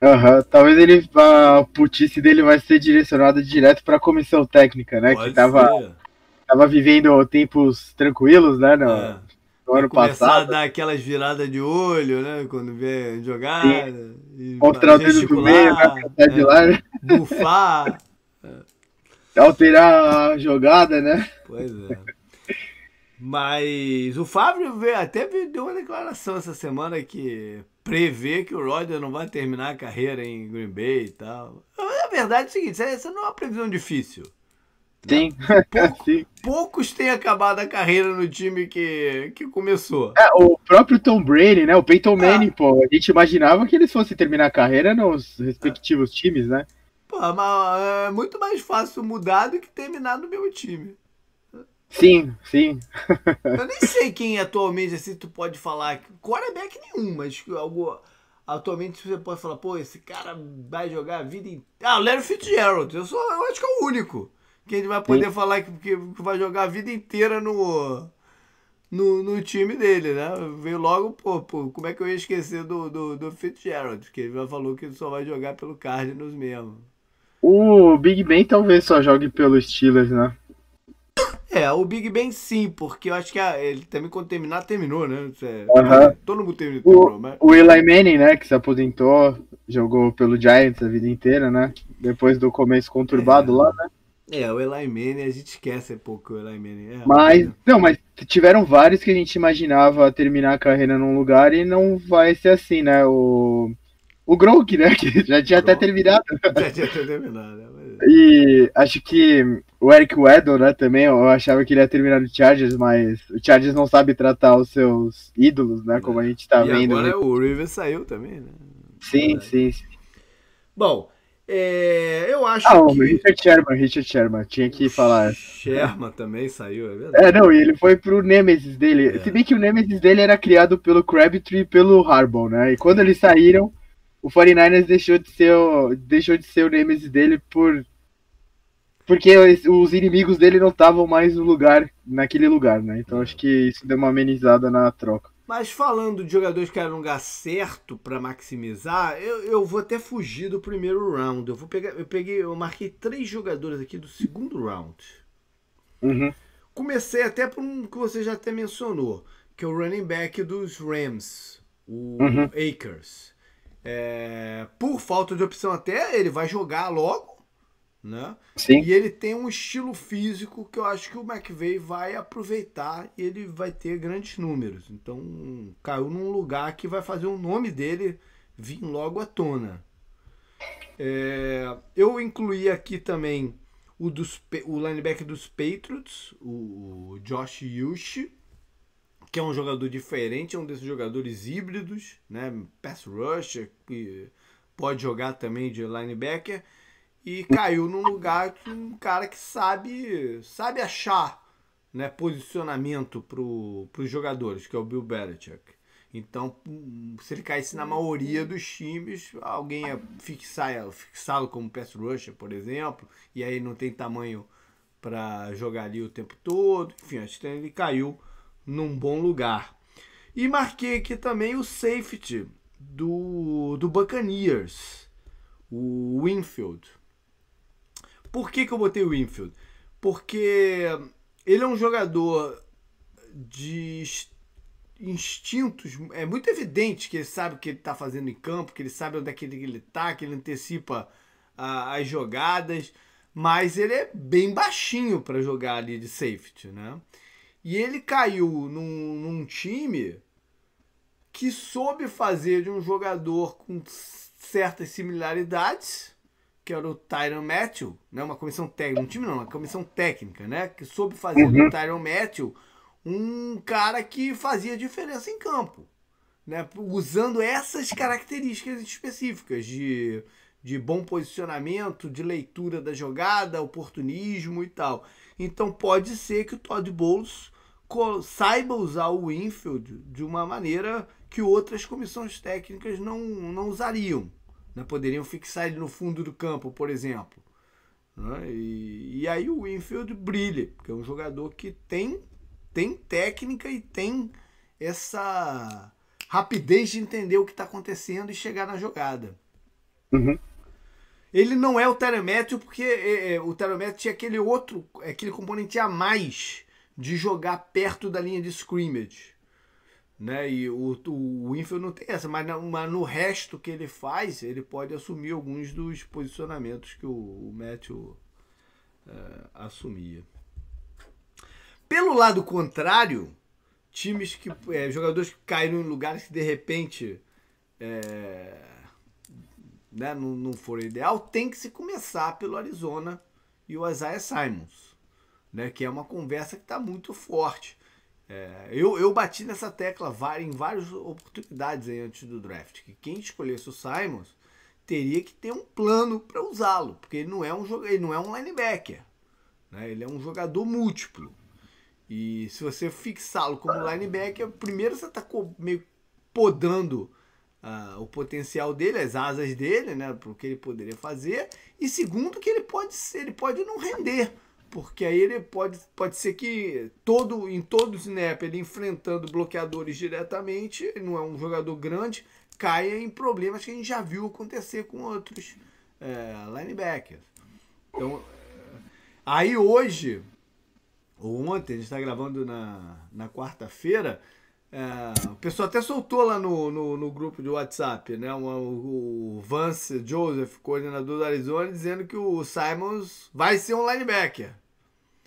Uhum. Talvez ele a putice dele vai ser direcionada direto para a comissão técnica, né? Pode que tava, tava vivendo tempos tranquilos, né? No, é. no ano começar passado. a dar aquelas viradas de olho, né? Quando vê jogada. Mostrar o dedo do meio, né? É, de lá, né? Bufar. Alterar a jogada, né? Pois é. Mas o Fábio até deu uma declaração essa semana que prevê que o Rodgers não vai terminar a carreira em Green Bay e tal. A verdade é o seguinte, essa não é uma previsão difícil. Sim. Pouco, Sim. Poucos têm acabado a carreira no time que, que começou. É, o próprio Tom Brady, né? O Peyton ah. Manning, ah. pô. A gente imaginava que eles fossem terminar a carreira nos respectivos ah. times, né? Pô, mas é muito mais fácil mudar do que terminar no meu time. Sim, sim. Eu nem sei quem atualmente, assim, tu pode falar. Quarterback nenhum, mas algo. Atualmente você pode falar, pô, esse cara vai jogar a vida inteira. Ah, o Larry Fitzgerald, eu, sou, eu acho que é o único. Que a gente vai poder sim. falar que, que, vai jogar a vida inteira no, no, no time dele, né? Veio logo, pô, pô, como é que eu ia esquecer do, do, do Fitzgerald? Que ele já falou que ele só vai jogar pelo Cardinals mesmo. O Big Ben talvez só jogue pelo Steelers, né? É, o Big Ben sim, porque eu acho que a, ele também quando terminar, terminou, né? É, uhum. Todo mundo terminou. O, mas... o Eli Manning, né, que se aposentou, jogou pelo Giants a vida inteira, né? Depois do começo conturbado é. lá, né? É, o Eli Manning, a gente esquece um pouco o Eli Manning. É, mas, não, mas tiveram vários que a gente imaginava terminar a carreira num lugar e não vai ser assim, né? O, o Gronk, né? Que já tinha Gronk. até terminado. Já tinha até terminado, né? E acho que o Eric Weddle, né, também, eu achava que ele ia terminar no Chargers, mas o Chargers não sabe tratar os seus ídolos, né, como a gente tá e vendo. agora né? o Rivers saiu também, né? Sim, sim, sim. Bom, é, eu acho ah, que... o Richard Sherman, Richard Sherman, tinha que falar. Sherman também saiu, é verdade. É, não, e ele foi pro Nemesis dele. É. Se bem que o Nemesis dele era criado pelo Crabtree e pelo Harbaugh, né, e quando eles saíram, o 49ers deixou de ser o, deixou de ser o Nemesis dele por porque os inimigos dele não estavam mais no lugar, naquele lugar, né? Então acho que isso deu uma amenizada na troca. Mas falando de jogadores que eram um lugar certo para maximizar, eu, eu vou até fugir do primeiro round. Eu vou pegar, eu peguei, eu marquei três jogadores aqui do segundo round. Uhum. Comecei até por um que você já até mencionou, que é o running back dos Rams, o uhum. Akers. É, por falta de opção até, ele vai jogar logo né? Sim. E ele tem um estilo físico que eu acho que o McVeigh vai aproveitar e ele vai ter grandes números. Então caiu num lugar que vai fazer o nome dele vir logo à tona. É, eu incluí aqui também o, dos, o linebacker dos Patriots, o Josh Yushi, que é um jogador diferente, é um desses jogadores híbridos, né? Pass rusher, que pode jogar também de linebacker. e caiu num lugar que um cara que sabe sabe achar né, posicionamento para os jogadores, que é o Bill Belichick. Então, se ele caísse na maioria dos times, alguém ia fixar, fixá-lo como pass rusher, por exemplo, e aí não tem tamanho para jogar ali o tempo todo. Enfim, acho que ele caiu num bom lugar. E marquei aqui também o safety do, do Buccaneers, o Winfield. Por que, que eu botei o Winfield? Porque ele é um jogador de instintos. É muito evidente que ele sabe o que ele está fazendo em campo, que ele sabe onde é que ele está, que ele antecipa ah, as jogadas, mas ele é bem baixinho para jogar ali de safety, né? E ele caiu num, num time que soube fazer de um jogador com certas similaridades, que era o Tyron Matthew, né? uma comissão técnica, um time não, uma comissão técnica, né? que soube fazer uhum. do Tyron Matthew um cara que fazia diferença em campo, né? usando essas características específicas de, de bom posicionamento, de leitura da jogada, oportunismo e tal. Então pode ser que o Todd Bowles saiba usar o Winfield de uma maneira que outras comissões técnicas não, não usariam. Né? Poderiam fixar ele no fundo do campo, por exemplo. Né? E, e aí o Winfield brilha, porque é um jogador que tem tem técnica e tem essa rapidez de entender o que está acontecendo e chegar na jogada. Uhum. Ele não é o Teremétrio porque é, é, o Teremétrio tinha aquele outro, aquele componente a mais de jogar perto da linha de scrimmage. Né? E o, o Winfield não tem essa, mas, mas, no resto que ele faz, ele pode assumir alguns dos posicionamentos que o, o Matthew é, assumia. Pelo lado contrário, times que. É, jogadores que caíram em lugares que de repente é, né, não, não foram ideal, tem que se começar pelo Arizona e o Isaiah Simons. Né, que é uma conversa que está muito forte. É, eu, eu bati nessa tecla em várias oportunidades antes do draft. Que quem escolhesse o Simons teria que ter um plano para usá-lo, porque ele não é um ele não é um linebacker, né? ele é um jogador múltiplo. E se você fixá-lo como linebacker, primeiro você está meio podando uh, o potencial dele, as asas dele, né, para o que ele poderia fazer. E segundo que ele pode ser, ele pode não render, porque aí ele pode, pode ser que todo em todo snap ele enfrentando bloqueadores diretamente, não é um jogador grande, caia em problemas que a gente já viu acontecer com outros é, linebackers. Então, aí hoje ontem, a gente está gravando na, na quarta-feira, é, o pessoal até soltou lá no, no, no grupo de WhatsApp, né? o, o Vance Joseph, coordenador do Arizona, dizendo que o Simons vai ser um linebacker.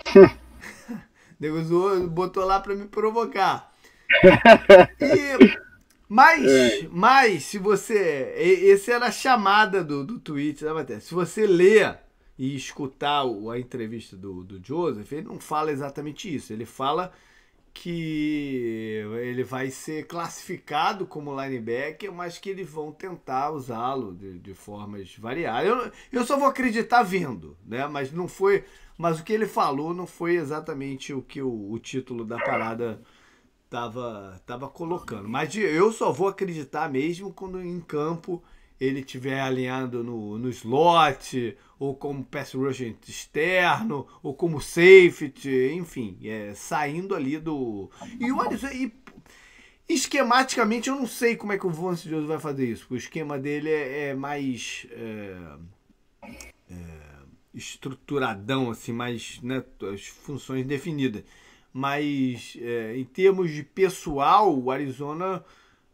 Negociou, botou lá para me provocar. E, mas, é. mas, se você. Esse era a chamada do, do tweet, né, Matheus? Se você ler e escutar a entrevista do, do Joseph, ele não fala exatamente isso. Ele fala que ele vai ser classificado como linebacker, mas que eles vão tentar usá-lo de, de, formas variadas. Eu, eu só vou acreditar vendo, né? Mas não foi. Mas o que ele falou não foi exatamente o que o, o título da parada estava tava colocando. Mas eu só vou acreditar mesmo quando em campo ele estiver alinhado no, no slot, ou como pass rush externo, ou como safety, enfim, é, saindo ali do. E o e, esquematicamente eu não sei como é que o Vance Joseph vai fazer isso, porque o esquema dele é, é mais é, é, estruturadão, assim, mais né, as funções definidas. Mas é, em termos de pessoal, o Arizona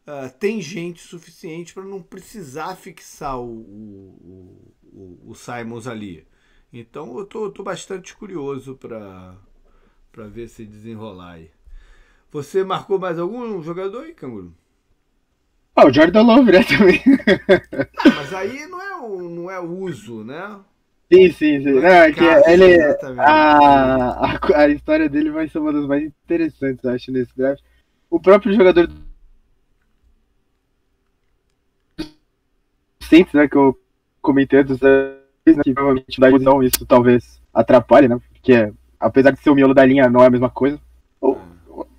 uh, tem gente suficiente para não precisar fixar o, o, o, o, Simons ali. Então eu tô, tô bastante curioso para ver se desenrolar aí. Você marcou mais algum jogador aí, Canguru? Ah, o Jordan Love, né, também. Ah, mas aí não é o, não é uso, né? Sim, sim, sim. Não, é que ele, a, a, a história dele vai ser uma das mais interessantes, acho, nesse draft. O próprio jogador Saints, né, que eu comentei antes, né, que provavelmente da posição isso talvez atrapalhe, né? Porque apesar de ser o miolo da linha, não é a mesma coisa.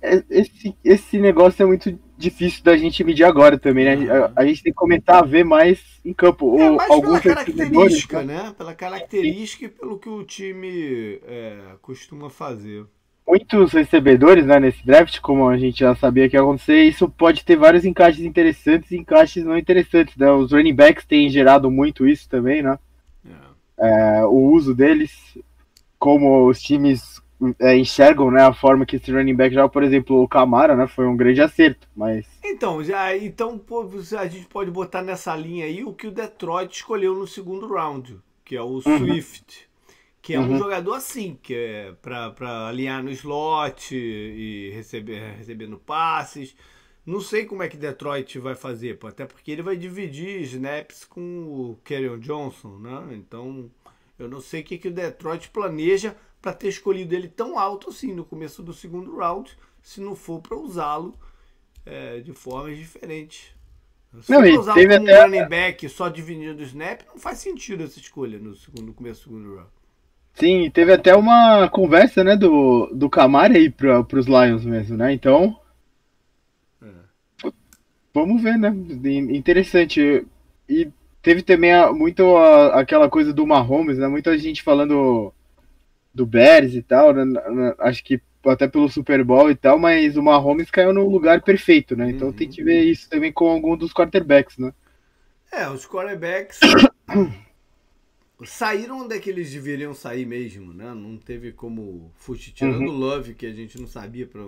É, esse, esse negócio é muito difícil da gente medir agora também, né? A, a gente tem que comentar, ver mais em campo. É, mais alguns pela característica, né? Pela característica e pelo que o time é, costuma fazer. Muitos recebedores né, nesse draft, como a gente já sabia que ia acontecer, isso pode ter vários encaixes interessantes e encaixes não interessantes. Né? Os running backs têm gerado muito isso também, né? É. é o uso deles, como os times é, enxergam né, a forma que esse running back joga, por exemplo, o Camara, né, foi um grande acerto, mas... Então, já, então a gente pode botar nessa linha aí o que o Detroit escolheu no segundo round, que é o uhum. Que é uhum. um jogador assim, que é para alinhar no slot e receber, recebendo passes. Não sei como é que Detroit vai fazer, até porque ele vai dividir snaps com o Kerryon Johnson, né? Então, eu não sei o que, que o Detroit planeja para ter escolhido ele tão alto assim no começo do segundo round, se não for para usá-lo é, de formas diferentes. Se não, usar como até... um running back só dividindo o snap, não faz sentido essa escolha no, segundo, no começo do segundo round. Sim, teve até uma conversa, né, do, do Camara aí para os Lions mesmo, né? Então, é. vamos ver, né? Interessante. E teve também muito a, aquela coisa do Mahomes, né? Muita gente falando do Bears e tal, né? acho que até pelo Super Bowl e tal, mas o Mahomes caiu no lugar perfeito, né? Então uhum. tem que ver isso também com algum dos quarterbacks, né? É, os quarterbacks saíram onde é que eles deveriam sair mesmo, né? Não teve como fugir, tirando o uhum. Love, que a gente não sabia pra,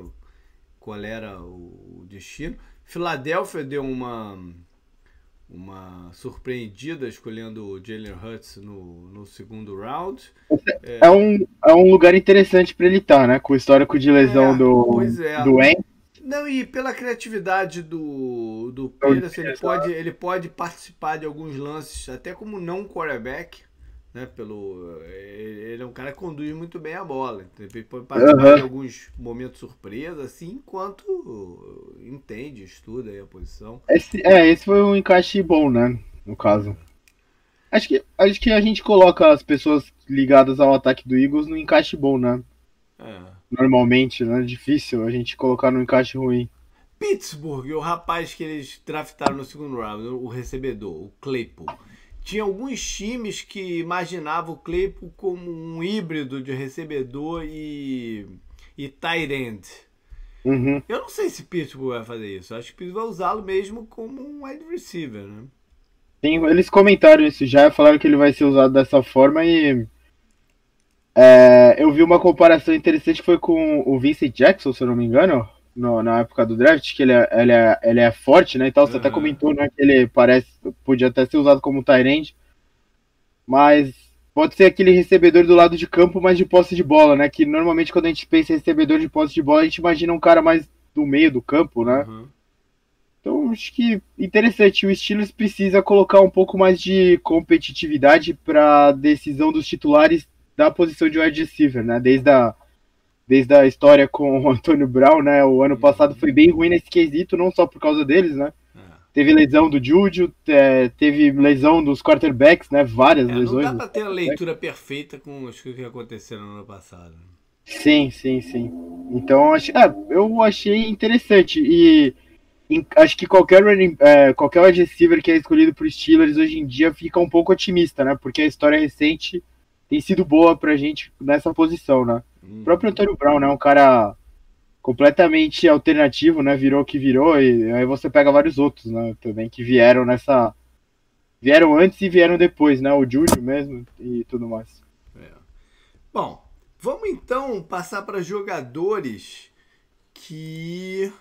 qual era o destino. Filadélfia deu uma uma surpreendida escolhendo o Jalen Hurts no, no segundo round. É, é, um, é um lugar interessante para ele estar, tá, né? Com o histórico de lesão é, do, é. do En. Não, e pela criatividade do, do Pires, ele pode, ele pode participar de alguns lances, até como não quarterback, né? Pelo, ele é um cara que conduz muito bem a bola. Ele pode participar uhum. de alguns momentos surpresa, assim, enquanto entende, estuda a posição. Esse, é, esse foi um encaixe bom, né? No caso. Acho que, acho que a gente coloca as pessoas ligadas ao ataque do Eagles no encaixe bom, né? É. Normalmente, né? Difícil a gente colocar no encaixe ruim. Pittsburgh, o rapaz que eles draftaram no segundo round, o recebedor, o Claypool tinha alguns times que imaginavam o Claypool como um híbrido de recebedor e, e tight end. Uhum. Eu não sei se Pittsburgh vai fazer isso. Acho que Pittsburgh vai usá-lo mesmo como um wide receiver, né? Sim, eles comentaram isso já, falaram que ele vai ser usado dessa forma e é, eu vi uma comparação interessante que foi com o Vincent Jackson, se eu não me engano, no, na época do draft, que ele é, ele é, ele é forte, né? E tal. Você uhum. até comentou, né? Que ele parece. Podia até ser usado como Tyrande. Mas pode ser aquele recebedor do lado de campo, mas de posse de bola, né? Que normalmente quando a gente pensa em recebedor de posse de bola, a gente imagina um cara mais do meio do campo, né? Uhum. Então, acho que interessante. O Steelers precisa colocar um pouco mais de competitividade para decisão dos titulares da posição de wide receiver, né? Desde a desde a história com o Antônio Brown, né? O ano passado foi bem ruim nesse quesito, não só por causa deles, né? É. Teve lesão do Júlio, é, teve lesão dos quarterbacks, né? Várias é, lesões. Não dá pra ter a leitura perfeita com as coisas que aconteceram no ano passado. Sim, sim, sim. Então, acho, é, eu achei interessante. E em, acho que qualquer, é, qualquer wide receiver que é escolhido por Steelers hoje em dia fica um pouco otimista, né? Porque a história recente tem sido boa pra gente nessa posição, né? O próprio Antônio Brown, né? Um cara completamente alternativo, né? Virou o que virou, e aí você pega vários outros, né? Também que vieram nessa. Vieram antes e vieram depois, né? O Júlio mesmo e tudo mais. É. Bom, vamos então passar para jogadores que.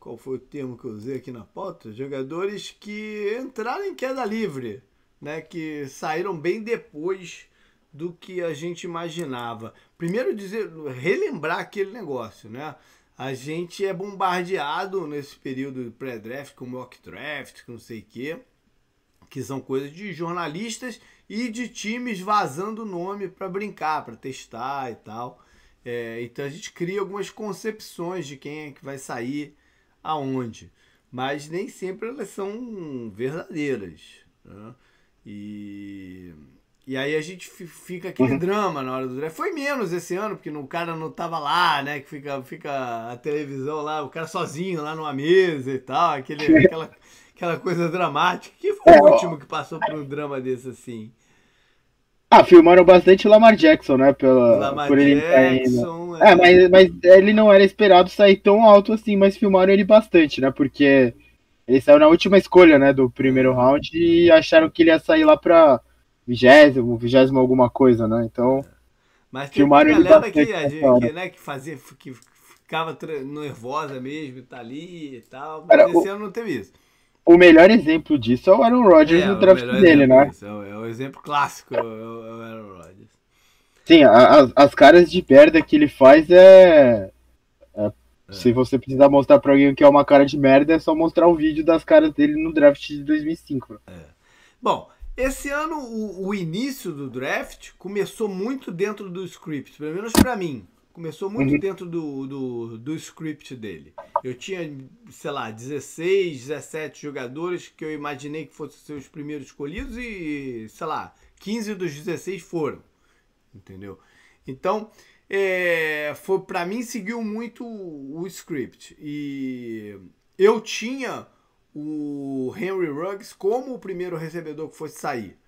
Qual foi o termo que eu usei aqui na pauta? Jogadores que entraram em queda livre, né? Que saíram bem depois do que a gente imaginava. Primeiro dizer, relembrar aquele negócio, né? A gente é bombardeado nesse período pré-draft com mock draft, com não sei o quê, que são coisas de jornalistas e de times vazando o nome para brincar, para testar e tal. É, então a gente cria algumas concepções de quem é que vai sair aonde, mas nem sempre elas são verdadeiras. Né? E E aí a gente fica aquele uhum. drama na hora do draft. Foi menos esse ano, porque o cara não tava lá, né? Que fica, fica a televisão lá, o cara sozinho lá numa mesa e tal, aquele, aquela, aquela coisa dramática. Que foi é, o último que passou por um drama desse assim? Ah, filmaram bastante Lamar Jackson, né? Pela, Lamar por ele Jackson. É, é mas, mas ele não era esperado sair tão alto assim, mas filmaram ele bastante, né? Porque ele saiu na última escolha, né? Do primeiro round e acharam que ele ia sair lá pra vigésimo, vigésimo alguma coisa, né? Então. Mas tem uma galera que, que, né, que fazia, que ficava nervosa mesmo, tá ali e tal. Mas Cara, esse o, ano não teve isso. O melhor exemplo disso é o Aaron Rodgers é, no draft dele, né? É o, é o, exemplo clássico, é o, é o Aaron Rodgers. Sim, a, as caras de merda que ele faz é, é. Se você precisar mostrar pra alguém que é uma cara de merda, é só mostrar o vídeo das caras dele no draft de 2005. É. Bom, esse ano, o, o, início do draft começou muito dentro do script, pelo menos para mim. Começou muito uhum. dentro do, do, do, script dele. Eu tinha, sei lá, 16, 17 jogadores que eu imaginei que fossem ser os primeiros escolhidos e, sei lá, 15 dos 16 foram. Entendeu? Então, é, foi para mim seguiu muito o script. E eu tinha o Henry Ruggs como o primeiro recebedor que fosse sair.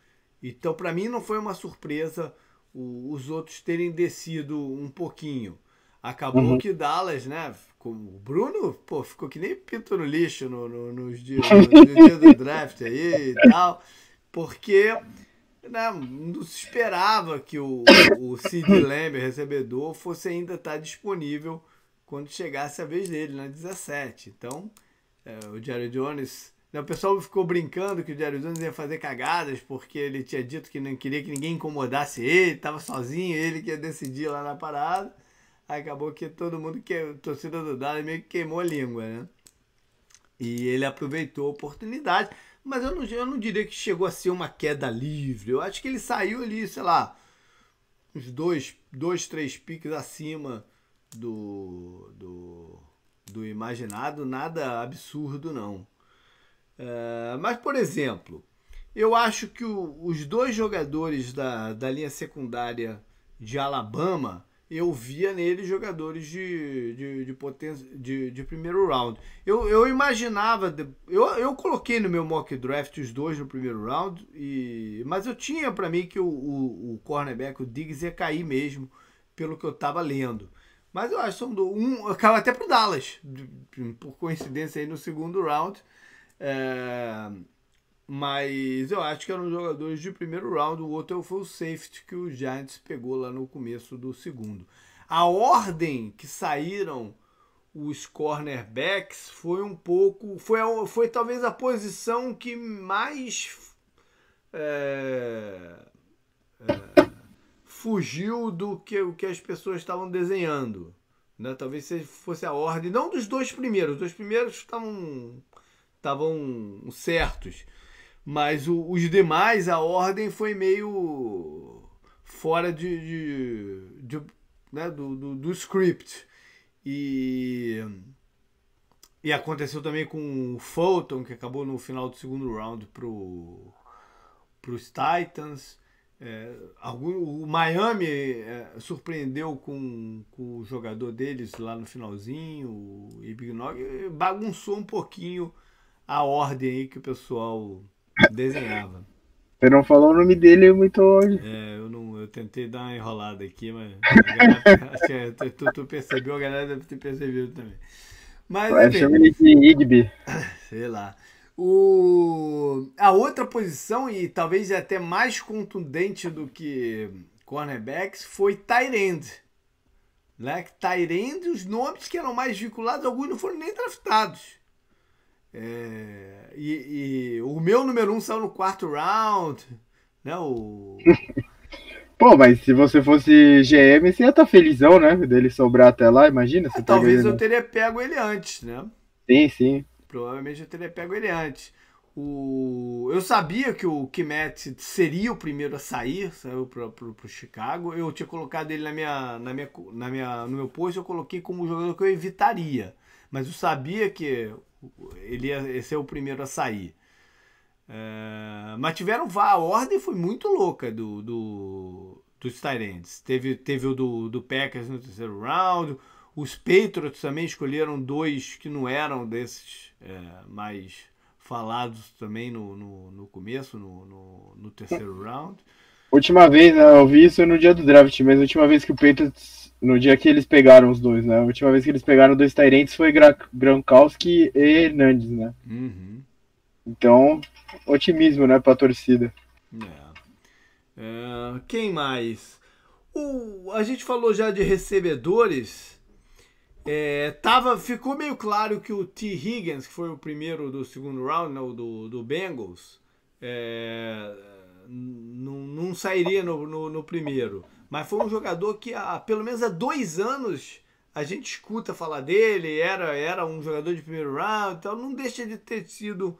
Então, para mim, não foi uma surpresa os outros terem descido um pouquinho. Acabou uhum. que Dallas, né? Como o Bruno, pô, ficou que nem pinto no lixo no, no, nos dias, no, dia do draft aí e tal, porque né, não se esperava que o, o Sid Lamb, recebedor, fosse ainda estar disponível quando chegasse a vez dele, na 17. Então, é, o Jerry Jones. Né, o pessoal ficou brincando que o Jerry Jones ia fazer cagadas porque ele tinha dito que não queria que ninguém incomodasse ele, estava sozinho, ele que ia decidir lá na parada. Aí acabou que todo mundo, que a torcida do Dallas meio que queimou a língua, né? E ele aproveitou a oportunidade, mas eu não, eu não diria que chegou a ser uma queda livre. Eu acho que ele saiu ali, sei lá, uns dois, dois três piques acima do, do do imaginado, nada absurdo não. É, mas, por exemplo, eu acho que o, os dois jogadores da, da linha secundária de Alabama, eu via neles jogadores de, de, de, potência, de, de primeiro round. Eu, eu imaginava, eu, eu coloquei no meu mock draft os dois no primeiro round, e, mas eu tinha para mim que o, o, o cornerback, o Diggs, ia cair mesmo, pelo que eu estava lendo. Mas eu acho que são do, um. Acaba até pro Dallas, por coincidência aí no segundo round. É, mas eu acho que eram jogadores de primeiro round. O outro foi o safety que o Giants pegou lá no começo do segundo. A ordem que saíram os cornerbacks foi um pouco. Foi, foi talvez a posição que mais. É, é, fugiu do que, o que as pessoas estavam desenhando. Né? Talvez fosse a ordem, não dos dois primeiros, os dois primeiros estavam, estavam certos, mas o, os demais, a ordem foi meio fora de, de, de né? do, do, do script. E, e aconteceu também com o Fulton, que acabou no final do segundo round para os Titans. É, algum, o Miami é, surpreendeu com, com, o jogador deles lá no finalzinho, o Ibignog, bagunçou um pouquinho a ordem aí que o pessoal desenhava. Você não falou o nome dele muito hoje. É, eu, não, eu tentei dar uma enrolada aqui, mas galera, acho que tu, tu, percebeu, a galera deve ter percebido também. Mas, chama ele de Igby. Sei lá. O, a outra posição, e talvez até mais contundente do que cornerbacks, foi Tyrend. Né? Tyrend, os nomes que eram mais vinculados, alguns não foram nem draftados. É, e, e, o meu número um saiu no quarto round. Né? O... Pô, mas se você fosse GM, você ia estar tá felizão, né? Dele sobrar até lá, imagina. É, talvez eu teria pego ele antes, né? Sim, sim. Provavelmente eu teria pego ele antes. O... Eu sabia que o Kimet seria o primeiro a sair, saiu para o Chicago. Eu tinha colocado ele na minha, na minha, na minha, no meu post, eu coloquei como jogador que eu evitaria. Mas eu sabia que ele ia ser o primeiro a sair. É, mas tiveram a ordem foi muito louca do, do dos Tyrants. Teve, teve o do, do Packers no terceiro round. Os Patriots também escolheram dois que não eram desses é, mais falados também no, no, no começo, no, no, no, terceiro round. Última vez, né, eu vi isso no dia do draft, mas a última vez que o Patriots, no dia que eles pegaram os dois, né? A última vez que eles pegaram dois Tyrants foi Gra Gronkowski e Hernandes, né? Uhum. Então, otimismo, né, pra torcida. É. É, quem mais? O, a gente falou já de recebedores. É, tava, ficou meio claro que o T. Higgins, que foi o primeiro do segundo round, né, do, do Bengals, é, não, não sairia no, no, no, primeiro. Mas foi um jogador que há pelo menos há dois anos a gente escuta falar dele, era, era um jogador de primeiro round, então não deixa de ter sido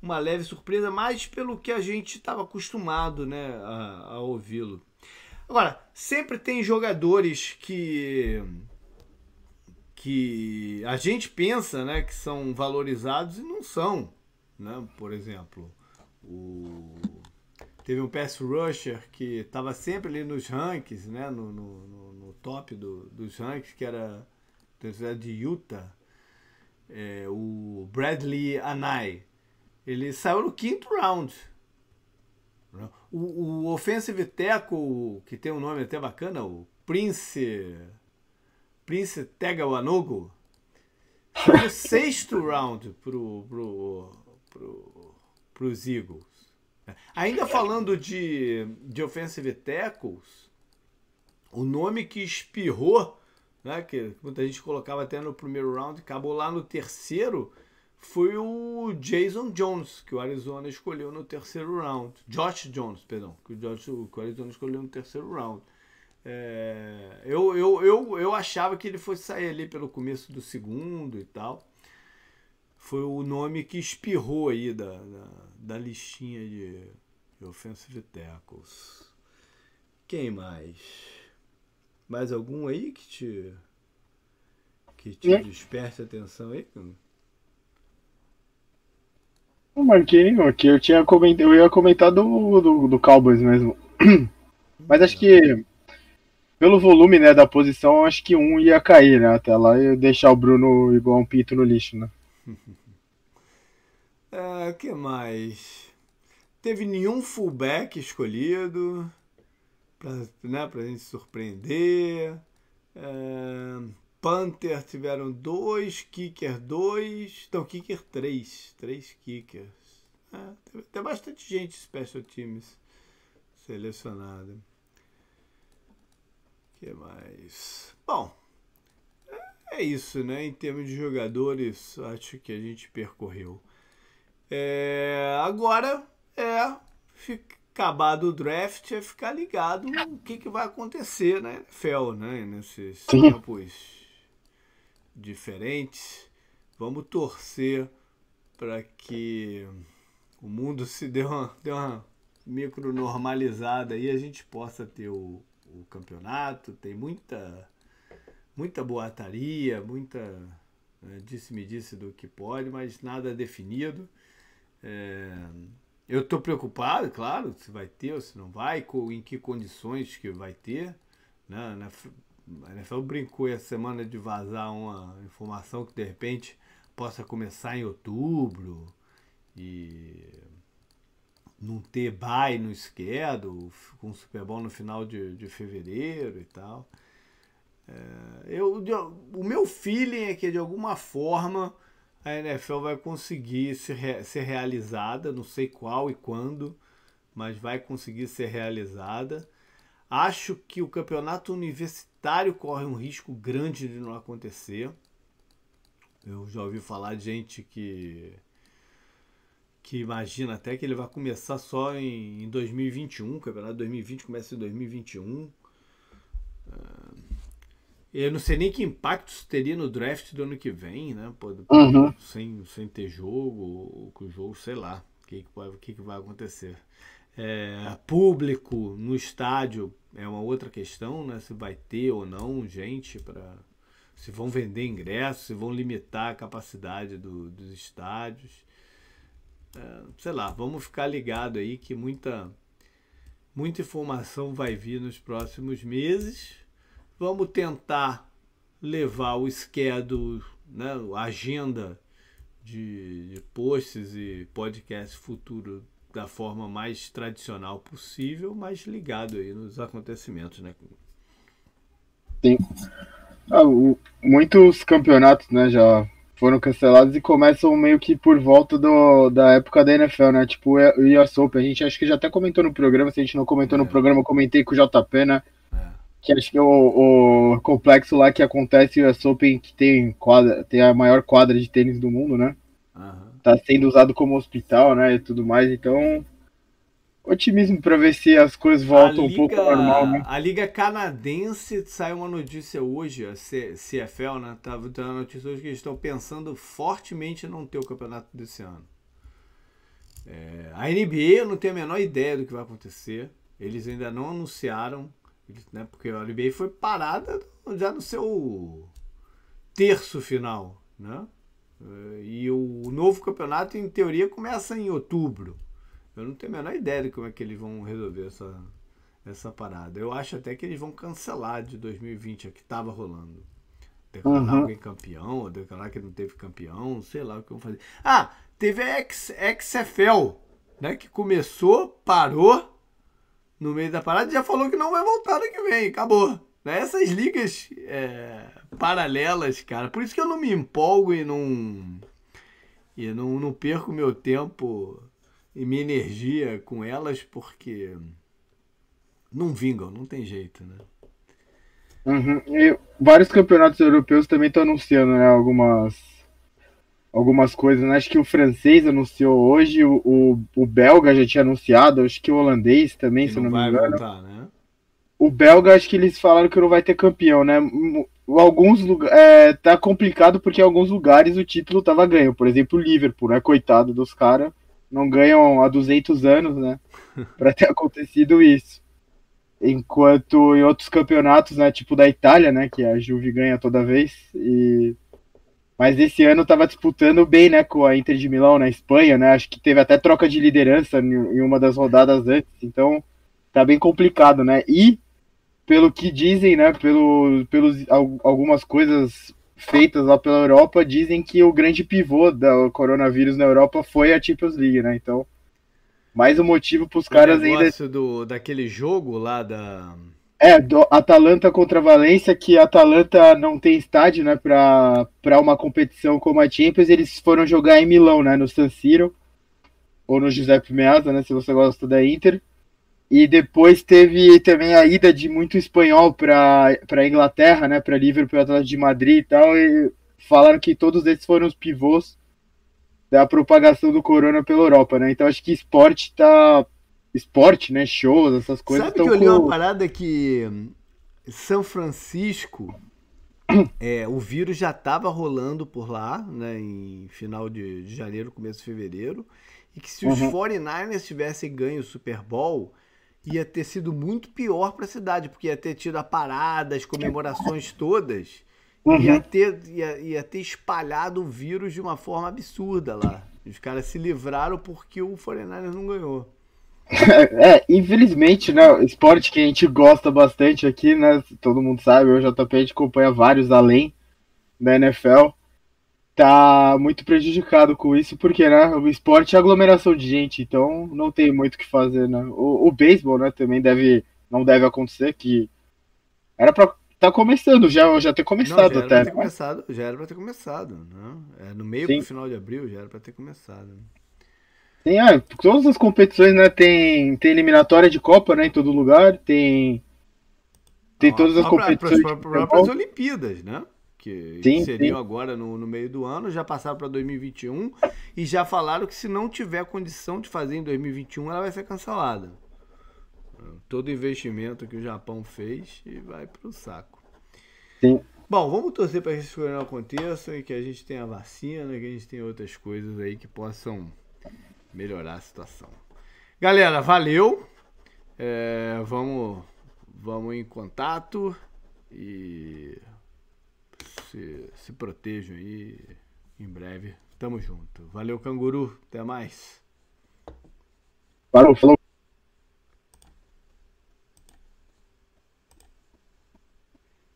uma leve surpresa, mais pelo que a gente estava acostumado né, a, a ouvi-lo. Agora, sempre tem jogadores que que a gente pensa né, que são valorizados e não são. Né? Por exemplo, o... teve um pass rusher que estava sempre ali nos rankings, né? no, no, no top do, dos rankings, que era de Utah, é, o Bradley Anai. Ele saiu no quinto round. O, o offensive tackle, que tem um nome até bacana, o Prince Prince Tegawanogo, no sexto round pro, pro, pro, pros Eagles. Ainda falando de, de offensive tackles, o nome que espirrou, né, que muita gente colocava até no primeiro round, acabou lá no terceiro, foi o Jason Jones, que o Arizona escolheu no terceiro round. Josh Jones, perdão, que o, Josh, que o Arizona escolheu no terceiro round. É, eu, eu, eu, eu achava que ele fosse sair ali pelo começo do segundo e tal. Foi o nome que espirrou aí da, da, da listinha de, de offensive tackles. Quem mais? Mais algum aí que te que te desperte atenção aí? Não marquei nenhum aqui. Eu, tinha coment... eu ia comentar do, do, do Cowboys mesmo. Mas acho que pelo volume né, da posição, acho que um ia cair, né? Até lá e deixar o Bruno igual um pinto no lixo, né? é, que mais? Teve nenhum fullback escolhido pra, né, pra gente surpreender. É, Panther tiveram dois, Kicker dois, então Kicker três, três Kickers. É, tem, tem bastante gente Special Teams selecionada. Que mais? Bom, é, isso, né? Em termos de jogadores, acho que a gente percorreu. É, agora é fica, acabar do draft é ficar ligado no que, que vai acontecer na NFL, né? Nesses tempos diferentes. Vamos torcer para que o mundo se dê uma, dê uma micro normalizada e a gente possa ter o, o campeonato. Tem muita, muita boataria, muita né, disse-me disse do que pode, mas nada definido. É, eu estou preocupado, claro, se vai ter ou se não vai, em que condições que vai ter. Né? A NFL brincou essa semana de vazar uma informação que de repente possa começar em outubro e não ter bye no schedule, com o Super Bowl no final de, de fevereiro e tal. É, eu, o meu feeling é que de alguma forma a NFL vai conseguir ser, ser realizada, não sei qual e quando, mas vai conseguir ser realizada. Acho que o campeonato universitário corre um risco grande de não acontecer. Eu já ouvi falar de gente que que imagina até que ele vai começar só em, em 2021, o campeonato 2020 começa em 2021. Uh, eu não sei nem que impactos teria no draft do ano que vem, né? Uhum. sem, sem ter jogo, o jogo, sei lá o que, que, que vai acontecer. É, público no estádio é uma outra questão, né? Se vai ter ou não gente para. Se vão vender ingressos, se vão limitar a capacidade do, dos estádios. É, sei lá, vamos ficar ligado aí que muita, muita informação vai vir nos próximos meses. Vamos tentar levar o schedule, né, a agenda de, de posts e podcast futuro da forma mais tradicional possível, mas ligado aí nos acontecimentos, né? Sim. Ah, o, muitos campeonatos, né, já foram cancelados e começam meio que por volta do, da época da NFL, né? Tipo o US Open. A gente acho que já até comentou no programa, se a gente não comentou é. no programa, eu comentei com o JP, né? É. Que acho que o, o complexo lá que acontece o US Open, que tem, quadra, tem a maior quadra de tênis do mundo, né? Uhum. Tá sendo usado como hospital, né? E tudo mais, então otimismo para ver se as coisas voltam Liga, um pouco ao normal, né? A Liga Canadense saiu uma notícia hoje, a CFL, né? Tava dando notícia hoje que eles estão pensando fortemente em não ter o campeonato desse ano. É, a NBA eu não tenho a menor ideia do que vai acontecer. Eles ainda não anunciaram, né? Porque a NBA foi parada já no seu terço final, né? É, e o novo campeonato, em teoria, começa em outubro. Eu não tenho a menor ideia de como é que eles vão resolver essa, essa parada. Eu acho até que eles vão cancelar de 2020 a que estava rolando. Declarar uhum. alguém campeão, ou declarar que não teve campeão, sei lá o que vão fazer. Ah, teve a X, XFL, né? Que começou, parou no meio da parada e já falou que não vai voltar ano que vem. Acabou. Né? Essas ligas é, paralelas, cara. Por isso que eu não me empolgo e não. E não, não perco meu tempo minha energia com elas porque não vingam, não tem jeito, né? Uhum. E vários campeonatos europeus também estão anunciando, né? Algumas, algumas coisas. Né? Acho que o francês anunciou hoje, o, o, o, belga já tinha anunciado, acho que o holandês também, que se não, não me engano. Voltar, né? O belga, acho que eles falaram que não vai ter campeão, né? Alguns lugares. É, tá complicado porque em alguns lugares o título tava ganho. Por exemplo, o Liverpool, né? Coitado dos caras não ganham há 200 anos, né? Para ter acontecido isso. Enquanto em outros campeonatos, né, tipo da Itália, né, que a Juve ganha toda vez, e mas esse ano estava disputando bem, né, com a Inter de Milão na Espanha, né? Acho que teve até troca de liderança em uma das rodadas antes, então tá bem complicado, né? E pelo que dizem, né, pelo, pelos algumas coisas feitas lá pela Europa dizem que o grande pivô do coronavírus na Europa foi a Champions League, né? Então, mais um motivo para os caras ainda. do daquele jogo lá da. É, do Atalanta contra a Valência, que a Atalanta não tem estádio, né, para uma competição como a Champions, eles foram jogar em Milão, né, no San Siro, ou no Giuseppe Meazza, né, se você gosta da Inter. E depois teve também a ida de muito espanhol para a Inglaterra, né, para Liverpool, Atlético de Madrid e tal, e falaram que todos esses foram os pivôs da propagação do corona pela Europa, né? Então acho que esporte tá esporte, né, shows, essas coisas Sabe que eu li com... uma parada que São Francisco é, o vírus já estava rolando por lá, né, em final de, de janeiro, começo de fevereiro, e que se os uhum. 49ers tivessem ganho o Super Bowl, ia ter sido muito pior para a cidade, porque ia ter tido a parada, as comemorações todas, uhum. ia, ter, ia, ia ter espalhado o vírus de uma forma absurda lá. Os caras se livraram porque o 49 não ganhou. É, infelizmente, né, esporte que a gente gosta bastante aqui, né, todo mundo sabe, o JP a gente acompanha vários além da NFL, tá muito prejudicado com isso, porque né, o esporte é aglomeração de gente, então não tem muito o que fazer, né? O, o beisebol, né, também deve não deve acontecer, que era para tá começando, já já ter começado não, já até. Ter né? começado, já era para ter começado, né? É, no meio Sim. pro final de abril já era para ter começado. Tem, ah, todas as competições, né, tem tem eliminatória de Copa, né, em todo lugar, tem tem todas as competições para as Olimpíadas, né? Que sim, seriam sim. agora no, no meio do ano, já passaram para 2021 e já falaram que se não tiver condição de fazer em 2021, ela vai ser cancelada. Todo investimento que o Japão fez vai para o saco. Sim. Bom, vamos torcer para que isso não aconteça e que a gente tenha vacina, que a gente tenha outras coisas aí que possam melhorar a situação. Galera, valeu. É, vamos, vamos em contato e se, se protejam aí. Em breve, tamo junto. Valeu, canguru. Até mais. Falou, falou.